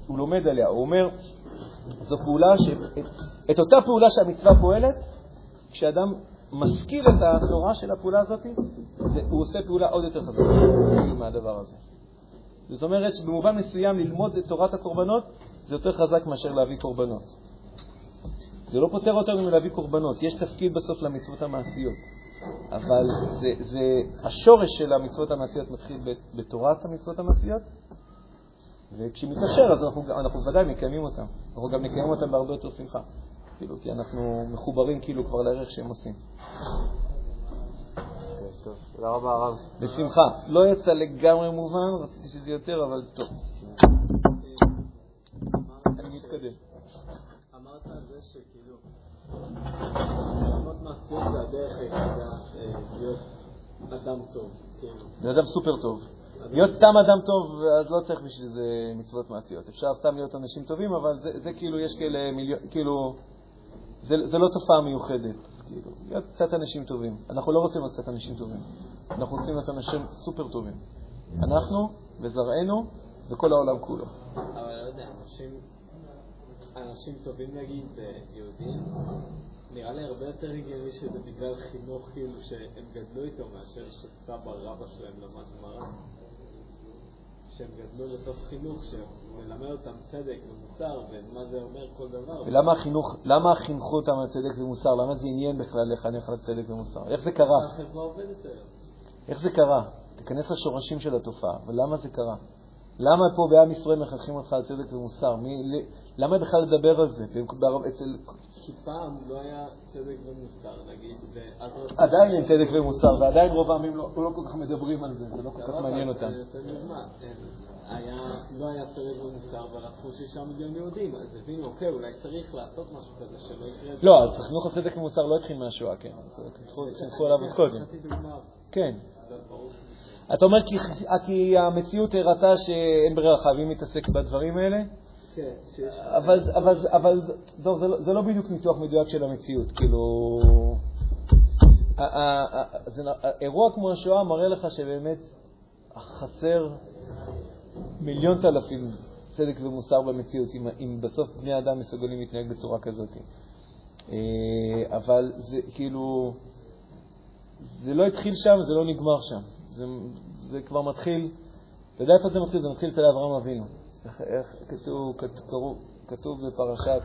הוא לומד עליה. הוא אומר, זו פעולה ש... את, אותה פעולה שהמצווה פועלת, כשאדם משכיל את התורה של הפעולה הזאת, זה, הוא עושה פעולה עוד יותר חזקה מהדבר הזה. זאת אומרת שבמובן מסוים ללמוד את תורת הקורבנות זה יותר חזק מאשר להביא קורבנות. זה לא פותר אותנו מלהביא קורבנות, יש תפקיד בסוף למצוות המעשיות. אבל זה, זה, השורש של המצוות המעשיות מתחיל בתורת המצוות המעשיות, וכשמתאפשר אז אנחנו, אנחנו ודאי מקיימים אותם. אנחנו גם נקיים אותם בהרבה יותר שמחה, כאילו, כי אנחנו מחוברים כאילו כבר לערך שהם עושים. תודה רבה, הרב. בשמחה. לא יצא לגמרי מובן, רציתי שזה יותר, אבל טוב. אני מתקדם. אמרת על זה שכאילו, מעשיות זה הדרך היחידה אה, להיות אדם טוב. כאילו. זה אדם סופר טוב. להיות סתם אדם טוב, אז לא צריך בשביל זה מצוות מעשיות. אפשר סתם להיות אנשים טובים, אבל זה, זה כאילו, יש כאלה מיליון, כאילו, זה, זה לא תופעה מיוחדת. כאילו, להיות קצת אנשים טובים. אנחנו לא רוצים להיות קצת אנשים טובים. אנחנו רוצים להיות אנשים סופר טובים. אנחנו וזרענו וכל העולם כולו. אבל לא יודע, אנשים, אנשים טובים נגיד, יהודים, נראה לי הרבה יותר הגיוני שזה בגלל חינוך כאילו שהם גדלו איתו מאשר שסבא רבא שלהם למד גמרא. שהם גדלו לתוך חינוך שמלמד אותם צדק ומוסר ומה זה אומר כל דבר. ולמה החינוך, למה חינכו אותם על צדק ומוסר? למה זה עניין בכלל לחנך על צדק ומוסר? איך זה קרה? איך זה קרה? תיכנס לשורשים של התופעה, ולמה זה קרה? למה פה בעם ישראל מחנכים אותך על צדק ומוסר? מי, למה בכלל לדבר על זה? אצל... כי פעם לא היה צדק ומוסר, נגיד, עדיין אין צדק ומוסר, ועדיין רוב העמים לא, לא כל כך מדברים על זה, זה לא כל כך מעניין אותם. היה, לא היה צדק ומוסר, ורצו שישה מיליון יהודים, אז הבינו, אוקיי, אולי צריך לעשות משהו כזה שלא יקרה... לא, אז חינוך הצדק ומוסר לא התחיל מהשואה, כן, חינכו עליו עוד קודם. כן. אתה אומר כי המציאות הראתה שאין ברירה, חייבים להתעסק בדברים האלה? כן, אבל, אבל, אבל זה, לא, זה לא בדיוק ניתוח מדויק של המציאות. כאילו, אירוע כמו השואה מראה לך שבאמת חסר מיליון אלפים צדק ומוסר במציאות, אם, אם בסוף בני אדם מסוגלים להתנהג בצורה כזאת. אה, אבל זה כאילו, זה לא התחיל שם, זה לא נגמר שם. זה, זה כבר מתחיל, אתה יודע איפה זה מתחיל? זה מתחיל אצל אברהם אבינו. איך, איך כתוב, כתוב, כתוב בפרשת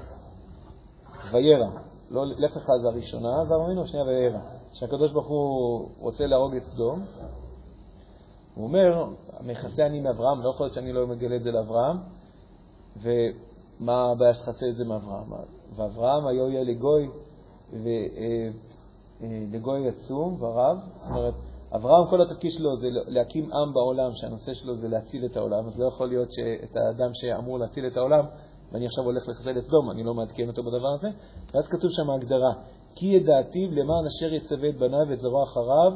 וירא, לא לך לך זה הראשונה, אברהם אבינו, השנייה וירא. שהקדוש ברוך הוא רוצה להרוג את סדום, הוא אומר, מכסה אני מאברהם, לא יכול להיות שאני לא מגלה את זה לאברהם, ומה הבעיה שתכסה את זה מאברהם? ואברהם היו יהיה לגוי, ולגוי עצום ורב, זאת אומרת, אברהם, כל התפקיד שלו זה להקים עם בעולם, שהנושא שלו זה להציל את העולם, אז לא יכול להיות שאת האדם שאמור להציל את העולם, ואני עכשיו הולך לחסל את סדום, אני לא מעדכן אותו בדבר הזה. ואז כתוב שם ההגדרה, כי ידעתיו למען אשר יצווה את בניו ואת זרוע אחריו,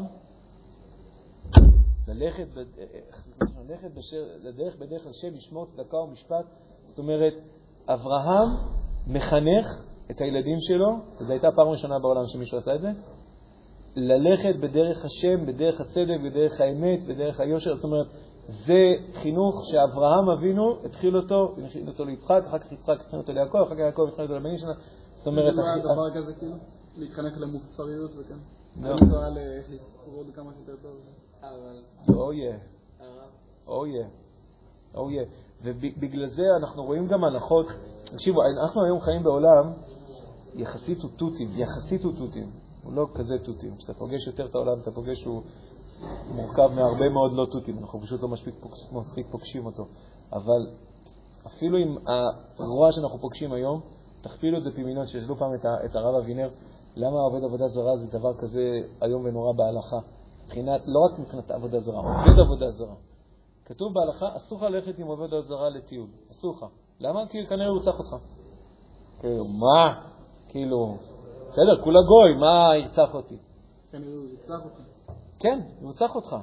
ללכת, ללכת בשר, לדרך בדרך השם, לשמור צדקה ומשפט. זאת אומרת, אברהם מחנך את הילדים שלו, וזו הייתה הפעם הראשונה בעולם שמישהו עשה את זה, ללכת בדרך השם, בדרך הצדק, בדרך האמת, בדרך היושר. זאת אומרת, זה חינוך שאברהם אבינו התחיל אותו, התחיל אותו ליצחק, אחר כך יצחק התחיל אותו ליעקב, אחר כך יעקב התחיל אותו לבנים שלנו. זאת אומרת... זה לא היה דבר כזה כאילו? להתחנך למוסריות וכן? לא. לנסוע לכבוד כמה שיותר טוב. או יהיה. או יהיה. או יהיה. ובגלל זה אנחנו רואים גם הנחות. תקשיבו, אנחנו היום חיים בעולם יחסית אוטוטים, יחסית אוטוטים. הוא לא כזה תותים. כשאתה פוגש יותר את העולם, אתה פוגש שהוא מורכב מהרבה מאוד לא תותים. אנחנו פשוט לא מספיק, מספיק פוגשים אותו. אבל אפילו עם הרוע שאנחנו פוגשים היום, תכפילו את זה פי מיליון, שישאלו פעם את, את הרב אבינר, למה עובד עבודה זרה זה דבר כזה איום ונורא בהלכה? מבחינת, לא רק מבחינת עבודה זרה, עובד עבודה זרה. כתוב בהלכה, אסור לך ללכת עם עובד זרה לטיול. אסור לך. למה? כי כנראה הוא צריך אותך. כאילו, מה? כאילו, בסדר, כולה גוי, מה ירצח אותי? כן, הוא אותי. כן, ירצח אותך.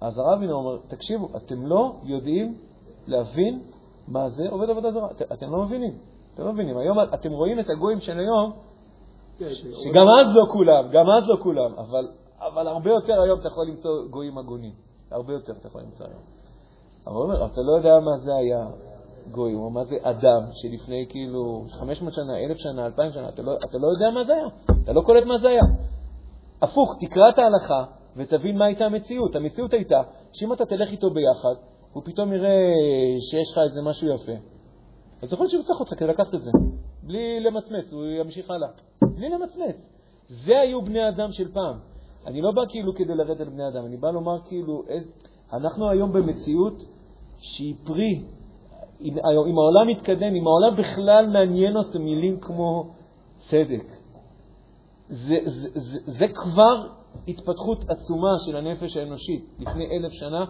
אז הרב הנה אומר, תקשיבו, אתם לא יודעים להבין מה זה עובד עבודה זרה. את- אתם לא מבינים. אתם לא מבינים. היום אתם רואים את הגויים של היום, כן, שגם אז לא כולם, גם אז לא כולם, אבל, אבל הרבה יותר היום אתה יכול למצוא גויים הגונים. הרבה יותר אתה יכול למצוא היום. אבל הוא אומר, אתה לא יודע מה זה היה גוי, או מה זה אדם שלפני כאילו 500 שנה, 1,000 שנה, 2,000 שנה, אתה לא, אתה לא יודע מה זה היה. אתה לא קולט מה זה היה. הפוך, תקרא את ההלכה ותבין מה הייתה המציאות. המציאות הייתה שאם אתה תלך איתו ביחד, הוא פתאום יראה שיש לך איזה משהו יפה. אז יכול להיות שהוא אותך כדי לקחת את זה. בלי למצמץ, הוא ימשיך הלאה. בלי למצמץ. זה היו בני אדם של פעם. אני לא בא כאילו כדי לרדת על בני אדם, אני בא לומר כאילו, איז... אנחנו היום במציאות שהיא פרי, אם, העולם מתקדם, אם העולם בכלל מעניין אותו מילים כמו צדק, זה, זה, זה, זה כבר התפתחות עצומה של הנפש האנושית. לפני אלף שנה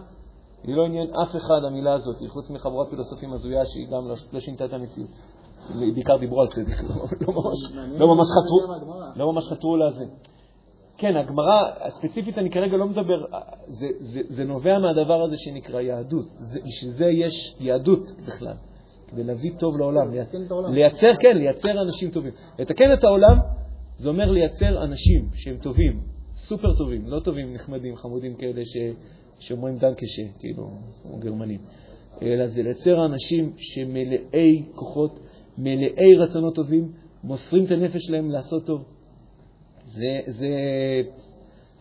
היא לא עניין אף אחד המילה הזאת, חוץ מחבורת פילוסופים הזויה שהיא גם לא, לא שינתה את המציאות. בעיקר דיברו על צדק, לא, לא, לא ממש חתרו לזה. כן, הגמרא, ספציפית אני כרגע לא מדבר, זה, זה, זה נובע מהדבר הזה שנקרא יהדות. זה, בשביל זה יש יהדות בכלל, כדי להביא טוב לעולם. לייצר, לייצר, כן, לייצר אנשים טובים. לתקן את העולם זה אומר לייצר אנשים שהם טובים, סופר טובים, לא טובים, נחמדים, חמודים כאלה ש, שאומרים דנקשה, כאילו, גרמנים. אלא זה לייצר אנשים שמלאי כוחות, מלאי רצונות טובים, מוסרים את הנפש שלהם לעשות טוב. זה, זה,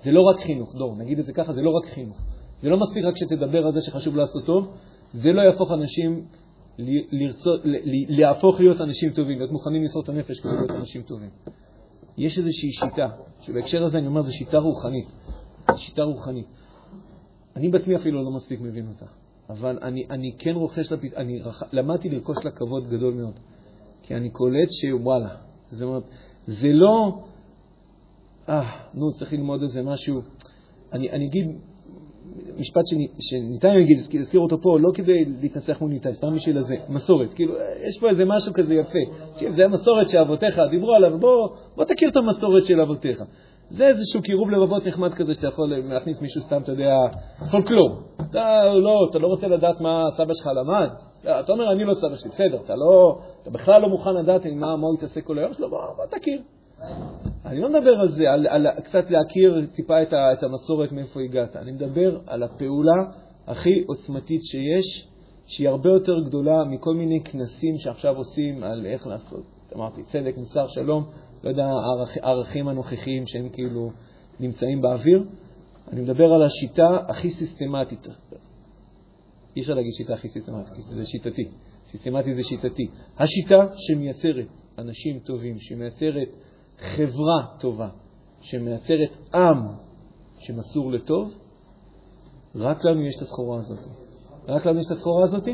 זה לא רק חינוך, דור, נגיד את זה ככה, זה לא רק חינוך. זה לא מספיק רק שתדבר על זה שחשוב לעשות טוב, זה לא יהפוך אנשים לרצות, להפוך להיות אנשים טובים, להיות מוכנים למסור את הנפש כדי להיות אנשים טובים. יש איזושהי שיטה, שבהקשר הזה אני אומר, זו שיטה רוחנית. שיטה רוחנית. אני בעצמי אפילו לא מספיק מבין אותה, אבל אני, אני כן רוכש, לפ... אני רח... למדתי לרכוש לה כבוד גדול מאוד, כי אני קולט שוואלה, זאת אומרת, זה לא, אה, נו, צריך ללמוד איזה משהו. אני, אני אגיד משפט שני, שניתן להגיד, להזכיר אותו פה, לא כדי להתנצח מול ניתאי, סתם בשביל הזה, מסורת. כאילו, יש פה איזה משהו כזה יפה. תקשיב, זה המסורת שאבותיך דיברו עליו, בוא, בוא תכיר את המסורת של אבותיך. זה איזשהו קירוב לבבות נחמד כזה שאתה יכול להכניס מישהו סתם, אתה יודע, פולקלור. אתה לא, אתה לא רוצה לדעת מה סבא שלך למד? אתה אומר, אני לא סבא שלי, בסדר, אתה, לא, אתה בכלל לא מוכן לדעת עם מה, מה הוא יתעסק כל היום שלו, בוא, בוא תכיר. אני לא מדבר על זה, על, על קצת להכיר טיפה את, ה, את המסורת מאיפה הגעת. אני מדבר על הפעולה הכי עוצמתית שיש, שהיא הרבה יותר גדולה מכל מיני כנסים שעכשיו עושים על איך לעשות. אמרתי, צדק, מוסר, שלום, לא יודע, הערכים הנוכחיים שהם כאילו נמצאים באוויר. אני מדבר על השיטה הכי סיסטמטית. אי אפשר להגיד שיטה הכי סיסטמטית, כי זה שיטתי. סיסטמטי זה שיטתי. השיטה שמייצרת אנשים טובים, שמייצרת חברה טובה, שמייצרת עם שמסור לטוב, רק לנו יש את הסחורה הזאת. רק לנו יש את הסחורה הזאת,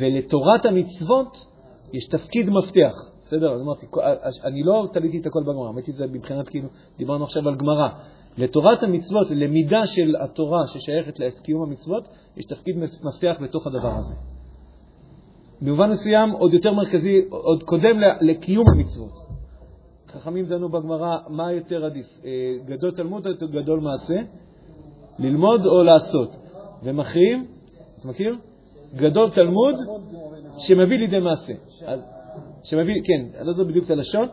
ולתורת המצוות יש תפקיד מפתח. בסדר? אז אמרתי, אני לא תליתי את הכל בגמרא, אמרתי את זה מבחינת כאילו, דיברנו עכשיו על גמרא. לתורת המצוות, למידה של התורה ששייכת לקיום המצוות, יש תפקיד מפתח בתוך הדבר הזה. במובן מסוים, עוד יותר מרכזי, עוד קודם לקיום המצוות. חכמים דנו בגמרא מה יותר עדיף, גדול תלמוד או גדול מעשה, ללמוד או לעשות. ומכריעים, אתה מכיר? גדול תלמוד שמביא לידי מעשה. שמביא, כן, אני לא זוכר בדיוק את הלשון.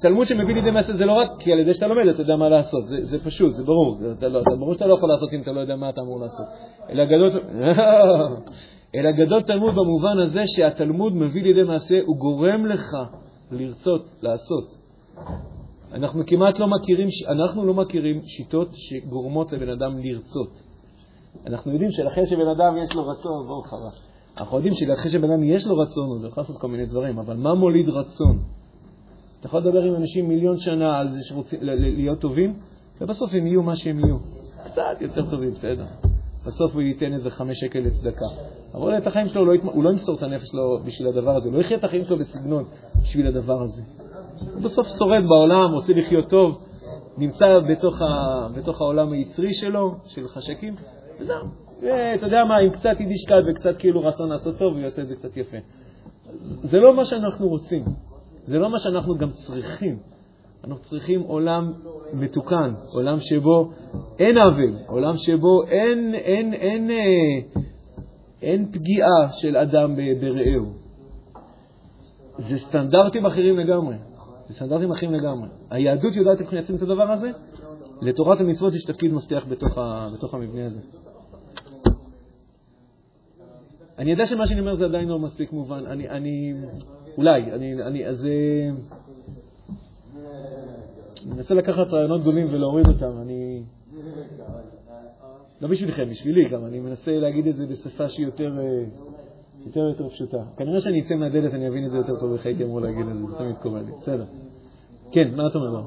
תלמוד שמביא לידי מעשה זה לא רק כי על ידי שאתה לומד אתה יודע מה לעשות, זה, זה פשוט, זה ברור. זה, לא, זה ברור שאתה לא יכול לעשות אם אתה לא יודע מה אתה אמור לעשות. אלא גדול, אלא גדול תלמוד במובן הזה שהתלמוד מביא לידי מעשה, הוא גורם לך לרצות, לעשות. אנחנו כמעט לא מכירים, אנחנו לא מכירים שיטות שגורמות לבן אדם לרצות. אנחנו יודעים שלאחרי שבן אדם יש לו רצון, בואו חרא. אנחנו יודעים שלאחרי שבן אדם יש לו רצון, הוא יכול לעשות כל מיני דברים, אבל מה מוליד רצון? אתה יכול לדבר עם אנשים מיליון שנה על זה שרוצים להיות טובים, ובסוף הם יהיו מה שהם יהיו. קצת יותר טובים, בסדר. בסוף הוא ייתן איזה חמש שקל לצדקה. אבל את החיים שלו, הוא לא ימסור את הנפש שלו בשביל הדבר הזה, הוא לא יחיה את החיים שלו בסגנון בשביל הדבר הזה. הוא בסוף שורד בעולם, רוצה לחיות טוב, נמצא בתוך, ה, בתוך העולם היצרי שלו, של חשקים, וזהו. ואתה יודע מה, עם קצת יידישקייט וקצת כאילו רצון לעשות טוב, הוא יעשה את זה קצת יפה. זה לא מה שאנחנו רוצים. זה לא מה שאנחנו גם צריכים. אנחנו צריכים עולם מתוקן, עולם שבו אין עוול, עולם שבו אין, אין, אין, אין, אה, אין פגיעה של אדם ברעהו. זה סטנדרטים אחרים לגמרי. זה סטנדרטים אחרים לגמרי. היהדות יודעת איך מייצרים את הדבר הזה? לתורת המצוות יש תפקיד מפתח בתוך, המבנה הזה. אני יודע שמה שאני אומר זה עדיין לא מספיק מובן. אני, אני אולי, אני, אני, אז אה, אני מנסה לקחת רעיונות גדולים ולהוריד אותם. אני... לא בשבילכם, בשבילי גם. אני מנסה להגיד את זה בשפה שהיא יותר, אה, יותר יותר פשוטה. כנראה שאני אצא מהדלת, אני אבין את זה יותר טוב איך הייתי אמור להגיד את זה, זה תמיד קורה לי. בסדר. כן, מה אתה אומר?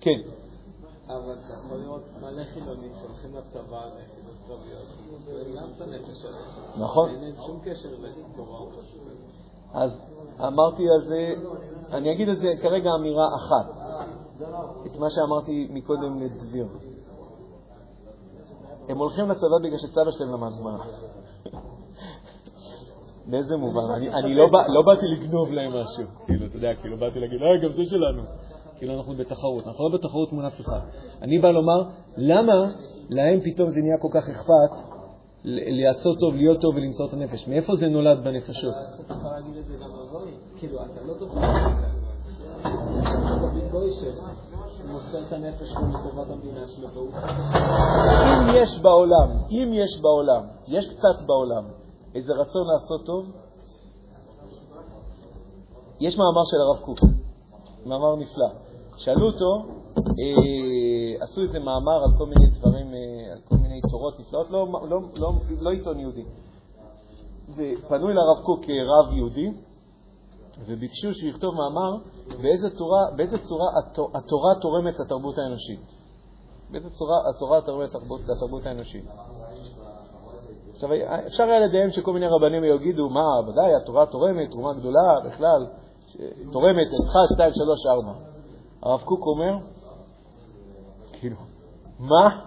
כן. אבל אתה יכול לראות מלא חילונים שהולכים לצבא ליחידות קרביות, וגם את הנפש שלהם. נכון. אין להם שום קשר לתורה אז אמרתי על זה, אני אגיד על זה כרגע אמירה אחת, את מה שאמרתי מקודם לדביר. הם הולכים לצבא בגלל שסבא שלהם למד גמרא. באיזה מובן? אני, לא, לא באתי לגנוב להם משהו, כאילו, אתה יודע, כאילו, באתי להגיד, אה, גם זה שלנו. כאילו, אנחנו בתחרות, אנחנו לא בתחרות מול אף אחד. אני בא לומר, למה להם פתאום זה נהיה כל כך אכפת לעשות טוב, להיות טוב ולמסור את הנפש? מאיפה זה נולד בנפשות? כאילו, לא. אם יש בעולם, אם יש בעולם, יש קצת בעולם, איזה רצון לעשות טוב, יש מאמר של הרב קוק, מאמר נפלא. שאלו אותו, אה, עשו איזה מאמר על כל מיני דברים, אה, על כל מיני תורות נפלאות, לא, לא, לא, לא עיתון יהודי. ופנו אל הרב קוק כרב יהודי, וביקשו שהוא יכתוב מאמר באיזה צורה, באיזה צורה התורה תורמת לתרבות האנושית. באיזה צורה התורה תורמת לתרבות האנושית. עכשיו, אפשר היה לדמיין שכל מיני רבנים יגידו, מה, ודאי, התורה תורמת, תרומה גדולה בכלל, תורמת 1, 2, 3, 4. הרב קוק אומר, כאילו, מה?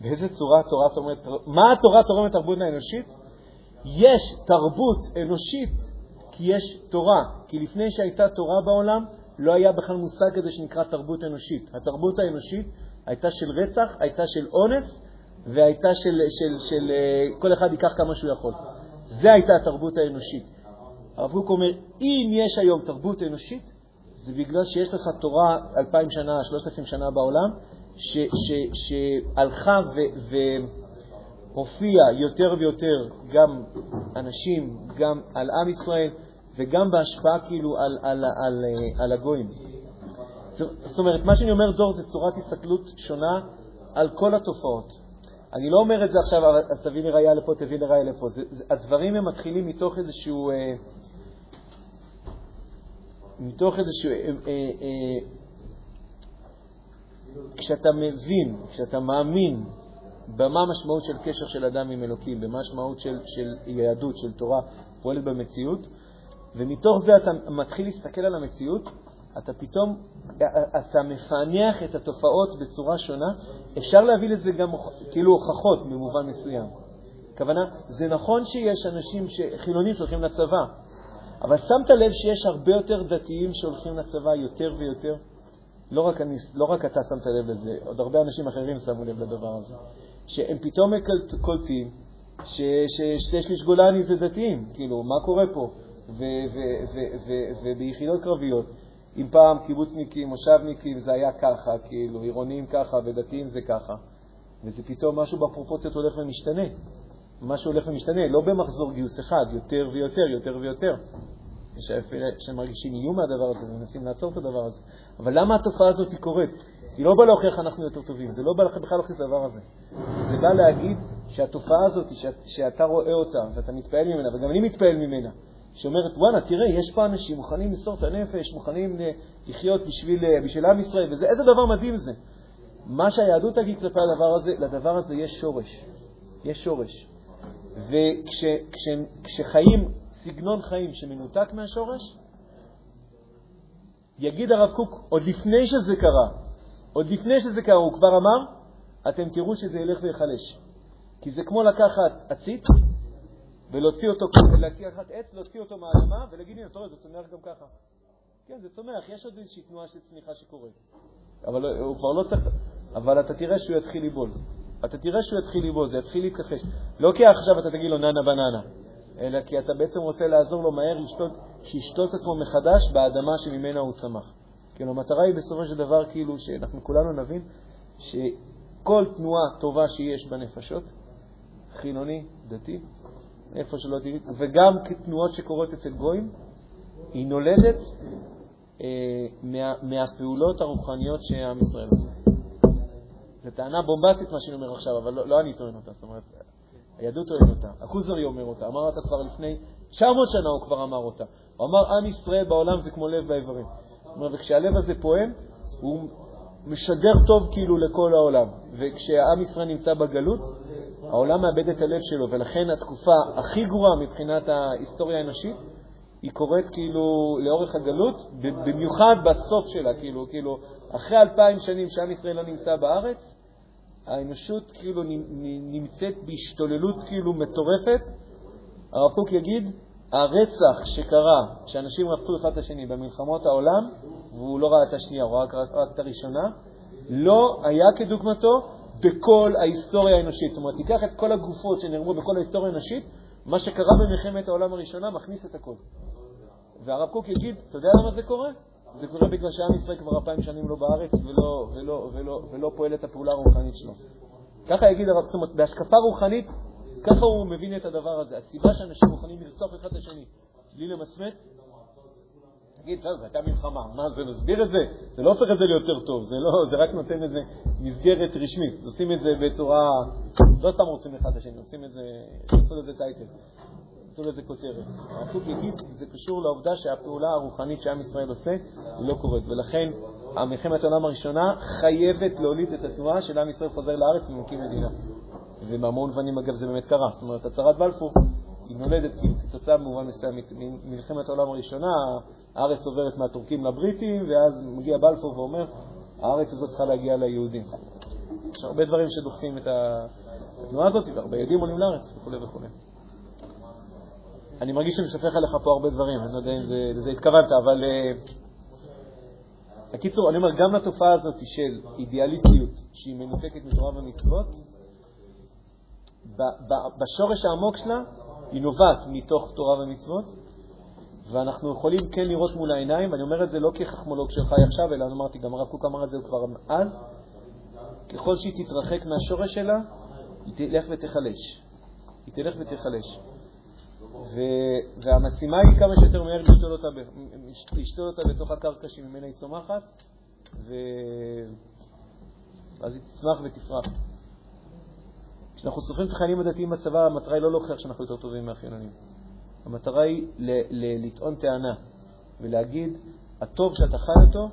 באיזה צורה התורה תורמת, מה התורה תורמת לתרבות האנושית? יש תרבות אנושית כי יש תורה, כי לפני שהייתה תורה בעולם, לא היה בכלל מושג כזה שנקרא תרבות אנושית. התרבות האנושית הייתה של רצח, הייתה של אונס, והייתה של, של, של, של אה, כל אחד ייקח כמה שהוא יכול. זה הייתה התרבות האנושית. הרב קוק אומר, אם יש היום תרבות אנושית, זה בגלל שיש לך תורה אלפיים שנה, שלושת אלפים שנה בעולם, שהלכה והופיעה יותר ויותר גם אנשים, גם על עם ישראל, וגם בהשפעה כאילו על, על, על, אה, על הגויים. זאת אומרת, מה שאני אומר, דור, זה צורת הסתכלות שונה על כל התופעות. אני לא אומר את זה עכשיו, אז תביא לי ראייה לפה, תביא לי ראייה לפה. זה, זה, הדברים הם מתחילים מתוך איזשהו... אה, מתוך איזשהו... אה, אה, אה, כשאתה מבין, כשאתה מאמין במה המשמעות של קשר של אדם עם אלוקים, במה המשמעות של, של יהדות, של תורה, פועלת במציאות, ומתוך זה אתה מתחיל להסתכל על המציאות, אתה פתאום, אתה מפענח את התופעות בצורה שונה, אפשר להביא לזה גם כאילו הוכחות במובן מסוים. הכוונה, זה נכון שיש אנשים חילונים שהולכים לצבא, אבל שמת לב שיש הרבה יותר דתיים שהולכים לצבא יותר ויותר? לא רק, אני, לא רק אתה שמת לב לזה, עוד הרבה אנשים אחרים שמו לב לדבר הזה. שהם פתאום קולטים ששתי שליש גולני זה דתיים, כאילו, מה קורה פה? וביחידות קרביות, אם פעם קיבוצניקים, מושבניקים זה היה ככה, כאילו, עירוניים ככה ודתיים זה ככה, וזה פתאום משהו בפרופורציות הולך ומשתנה. משהו הולך ומשתנה, לא במחזור גיוס אחד, יותר ויותר, יותר ויותר. יש שמרגישים איום מהדבר הזה ומנסים לעצור את הדבר הזה. אבל למה התופעה הזאת קורית? היא לא באה להוכיח אנחנו יותר טובים, זה לא בא בכלל להוכיח את הדבר הזה. זה בא להגיד שהתופעה הזאת, שאתה רואה אותה ואתה מתפעל ממנה, וגם אני מתפעל ממנה, שאומרת, וואנה, תראה, יש פה אנשים מוכנים למסור את הנפש, מוכנים לחיות בשביל, בשביל עם ישראל, וזה, איזה דבר מדהים זה. מה שהיהדות תגיד כלפי הדבר הזה, לדבר הזה יש שורש. יש שורש. וכשחיים סגנון חיים שמנותק מהשורש, יגיד הרב קוק, עוד לפני שזה קרה, עוד לפני שזה קרה, הוא כבר אמר, אתם תראו שזה ילך ויחלש. כי זה כמו לקחת עציץ ולהוציא אותו, לקחת עץ, להוציא אותו מהאדמה ולהגיד, הנה, אתה רואה, זה צומח גם ככה. כן, זה צומח, יש עוד איזושהי תנועה של צמיחה שקורית. אבל הוא כבר לא צריך, אבל אתה תראה שהוא יתחיל לבעול. אתה תראה שהוא יתחיל לבעול, זה יתחיל להתכחש. לא כי עכשיו אתה תגיד לו ננה בננה, אלא כי אתה בעצם רוצה לעזור לו מהר לשתות, שישתות עצמו מחדש באדמה שממנה הוא צמח. כאילו, המטרה היא בסופו של דבר, כאילו, שאנחנו כולנו נבין שכל תנועה טובה שיש בנפשות, חילוני, דתי, איפה שלא תראי, וגם כתנועות שקורות אצל גויים, היא נולדת אה, מה, מהפעולות הרוחניות שעם ישראל עושה. זו טענה בומבסטית מה שאני אומר עכשיו, אבל לא, לא אני טוען אותה, זאת אומרת, היהדות טוען אותה, הכוזרי אומר אותה, אמר אותה כבר לפני 900 שנה הוא כבר אמר אותה. הוא אמר, עם ישראל בעולם זה כמו לב באיברים. וכשהלב הזה פועם, הוא משדר טוב כאילו לכל העולם. וכשעם ישראל נמצא בגלות, העולם מאבד את הלב שלו, ולכן התקופה הכי גרועה מבחינת ההיסטוריה האנושית, היא קורית כאילו לאורך הגלות, במיוחד בסוף שלה, כאילו, כאילו אחרי אלפיים שנים שעם ישראל לא נמצא בארץ, האנושות כאילו נמצאת בהשתוללות כאילו מטורפת. הרב קוק יגיד, הרצח שקרה, שאנשים רצחו אחד את השני במלחמות העולם, והוא לא ראה את השנייה, הוא ראה רק, רק את הראשונה, לא היה כדוגמתו בכל ההיסטוריה האנושית. זאת אומרת, תיקח את כל הגופות שנרמו בכל ההיסטוריה האנושית, מה שקרה במלחמת העולם הראשונה מכניס את הכול. והרב קוק יגיד, אתה יודע למה זה קורה? זה קורה בגלל שעם ישראל כבר אלפיים שנים לא בארץ ולא, ולא, ולא, ולא פועל את הפעולה הרוחנית שלו. ככה יגיד הרב, זאת אומרת, בהשקפה רוחנית, ככה הוא מבין את הדבר הזה. הסיבה שאנשים מוכנים לרצוח אחד את השני בלי למצמץ, תגיד, זו הייתה מלחמה, מה זה, נסביר את זה? זה לא הופך את זה ליותר טוב, זה, לא, זה רק נותן איזה מסגרת רשמית. עושים את זה בצורה, לא סתם רוצים אחד את השני, עושים את זה, עשו לזה טייטל. עשו לזה כותרת. הרב יגיד, זה קשור לעובדה שהפעולה הרוחנית שעם ישראל עושה לא קורית, ולכן המלחמת העולם הראשונה חייבת להוליד את התנועה של עם ישראל חוזר לארץ ומקים מדינה. ובהמון מובנים, אגב, זה באמת קרה. זאת אומרת, הצהרת בלפור היא נולדת כתוצאה במובן מסוים ממלחמת העולם הראשונה, הארץ עוברת מהטורקים לבריטים, ואז מגיע בלפור ואומר, הארץ הזאת צריכה להגיע ליהודים. יש הרבה דברים שדוחפים את התנועה הזאת, והרבה יהודים עולים לארץ וכו' וכו'. אני מרגיש שאני משפך עליך פה הרבה דברים, אני לא יודע אם זה, לזה התכוונת, אבל... בקיצור, uh, אני אומר, גם לתופעה הזאת של אידיאליסטיות שהיא מנותקת מתורה ומצוות, בשורש העמוק שלה היא נובעת מתוך תורה ומצוות, ואנחנו יכולים כן לראות מול העיניים, ואני אומר את זה לא כחכמולוג שלך עכשיו, אלא אני אמרתי, גם הרב קוק אמר את זה כבר אז, ככל שהיא תתרחק מהשורש שלה, היא תלך ותחלש. היא תלך ותחלש. והמשימה היא כמה שיותר מהר לשתול אותה, לשתול אותה בתוך הקרקע שממנה היא צומחת, ואז היא תצמח ותפרח. כשאנחנו סופרים את החיילים הדתיים בצבא, המטרה היא לא להוכיח שאנחנו יותר טובים מהחילונים. המטרה היא לטעון טענה ולהגיד, הטוב שאתה חי אותו,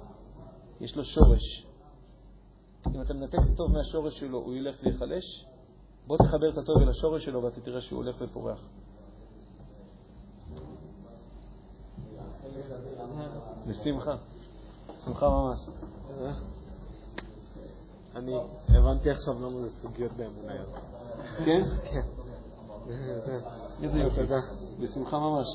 יש לו שורש. אם אתה מנתק את הטוב מהשורש שלו, הוא ילך ויחלש. בוא תחבר את הטוב אל השורש שלו ואתה תראה שהוא הולך ופורח. בשמחה. שמחה ממש. אני הבנתי עכשיו למה זה סוגיות באמונה. כן? כן. איזה יופי. בשמחה ממש.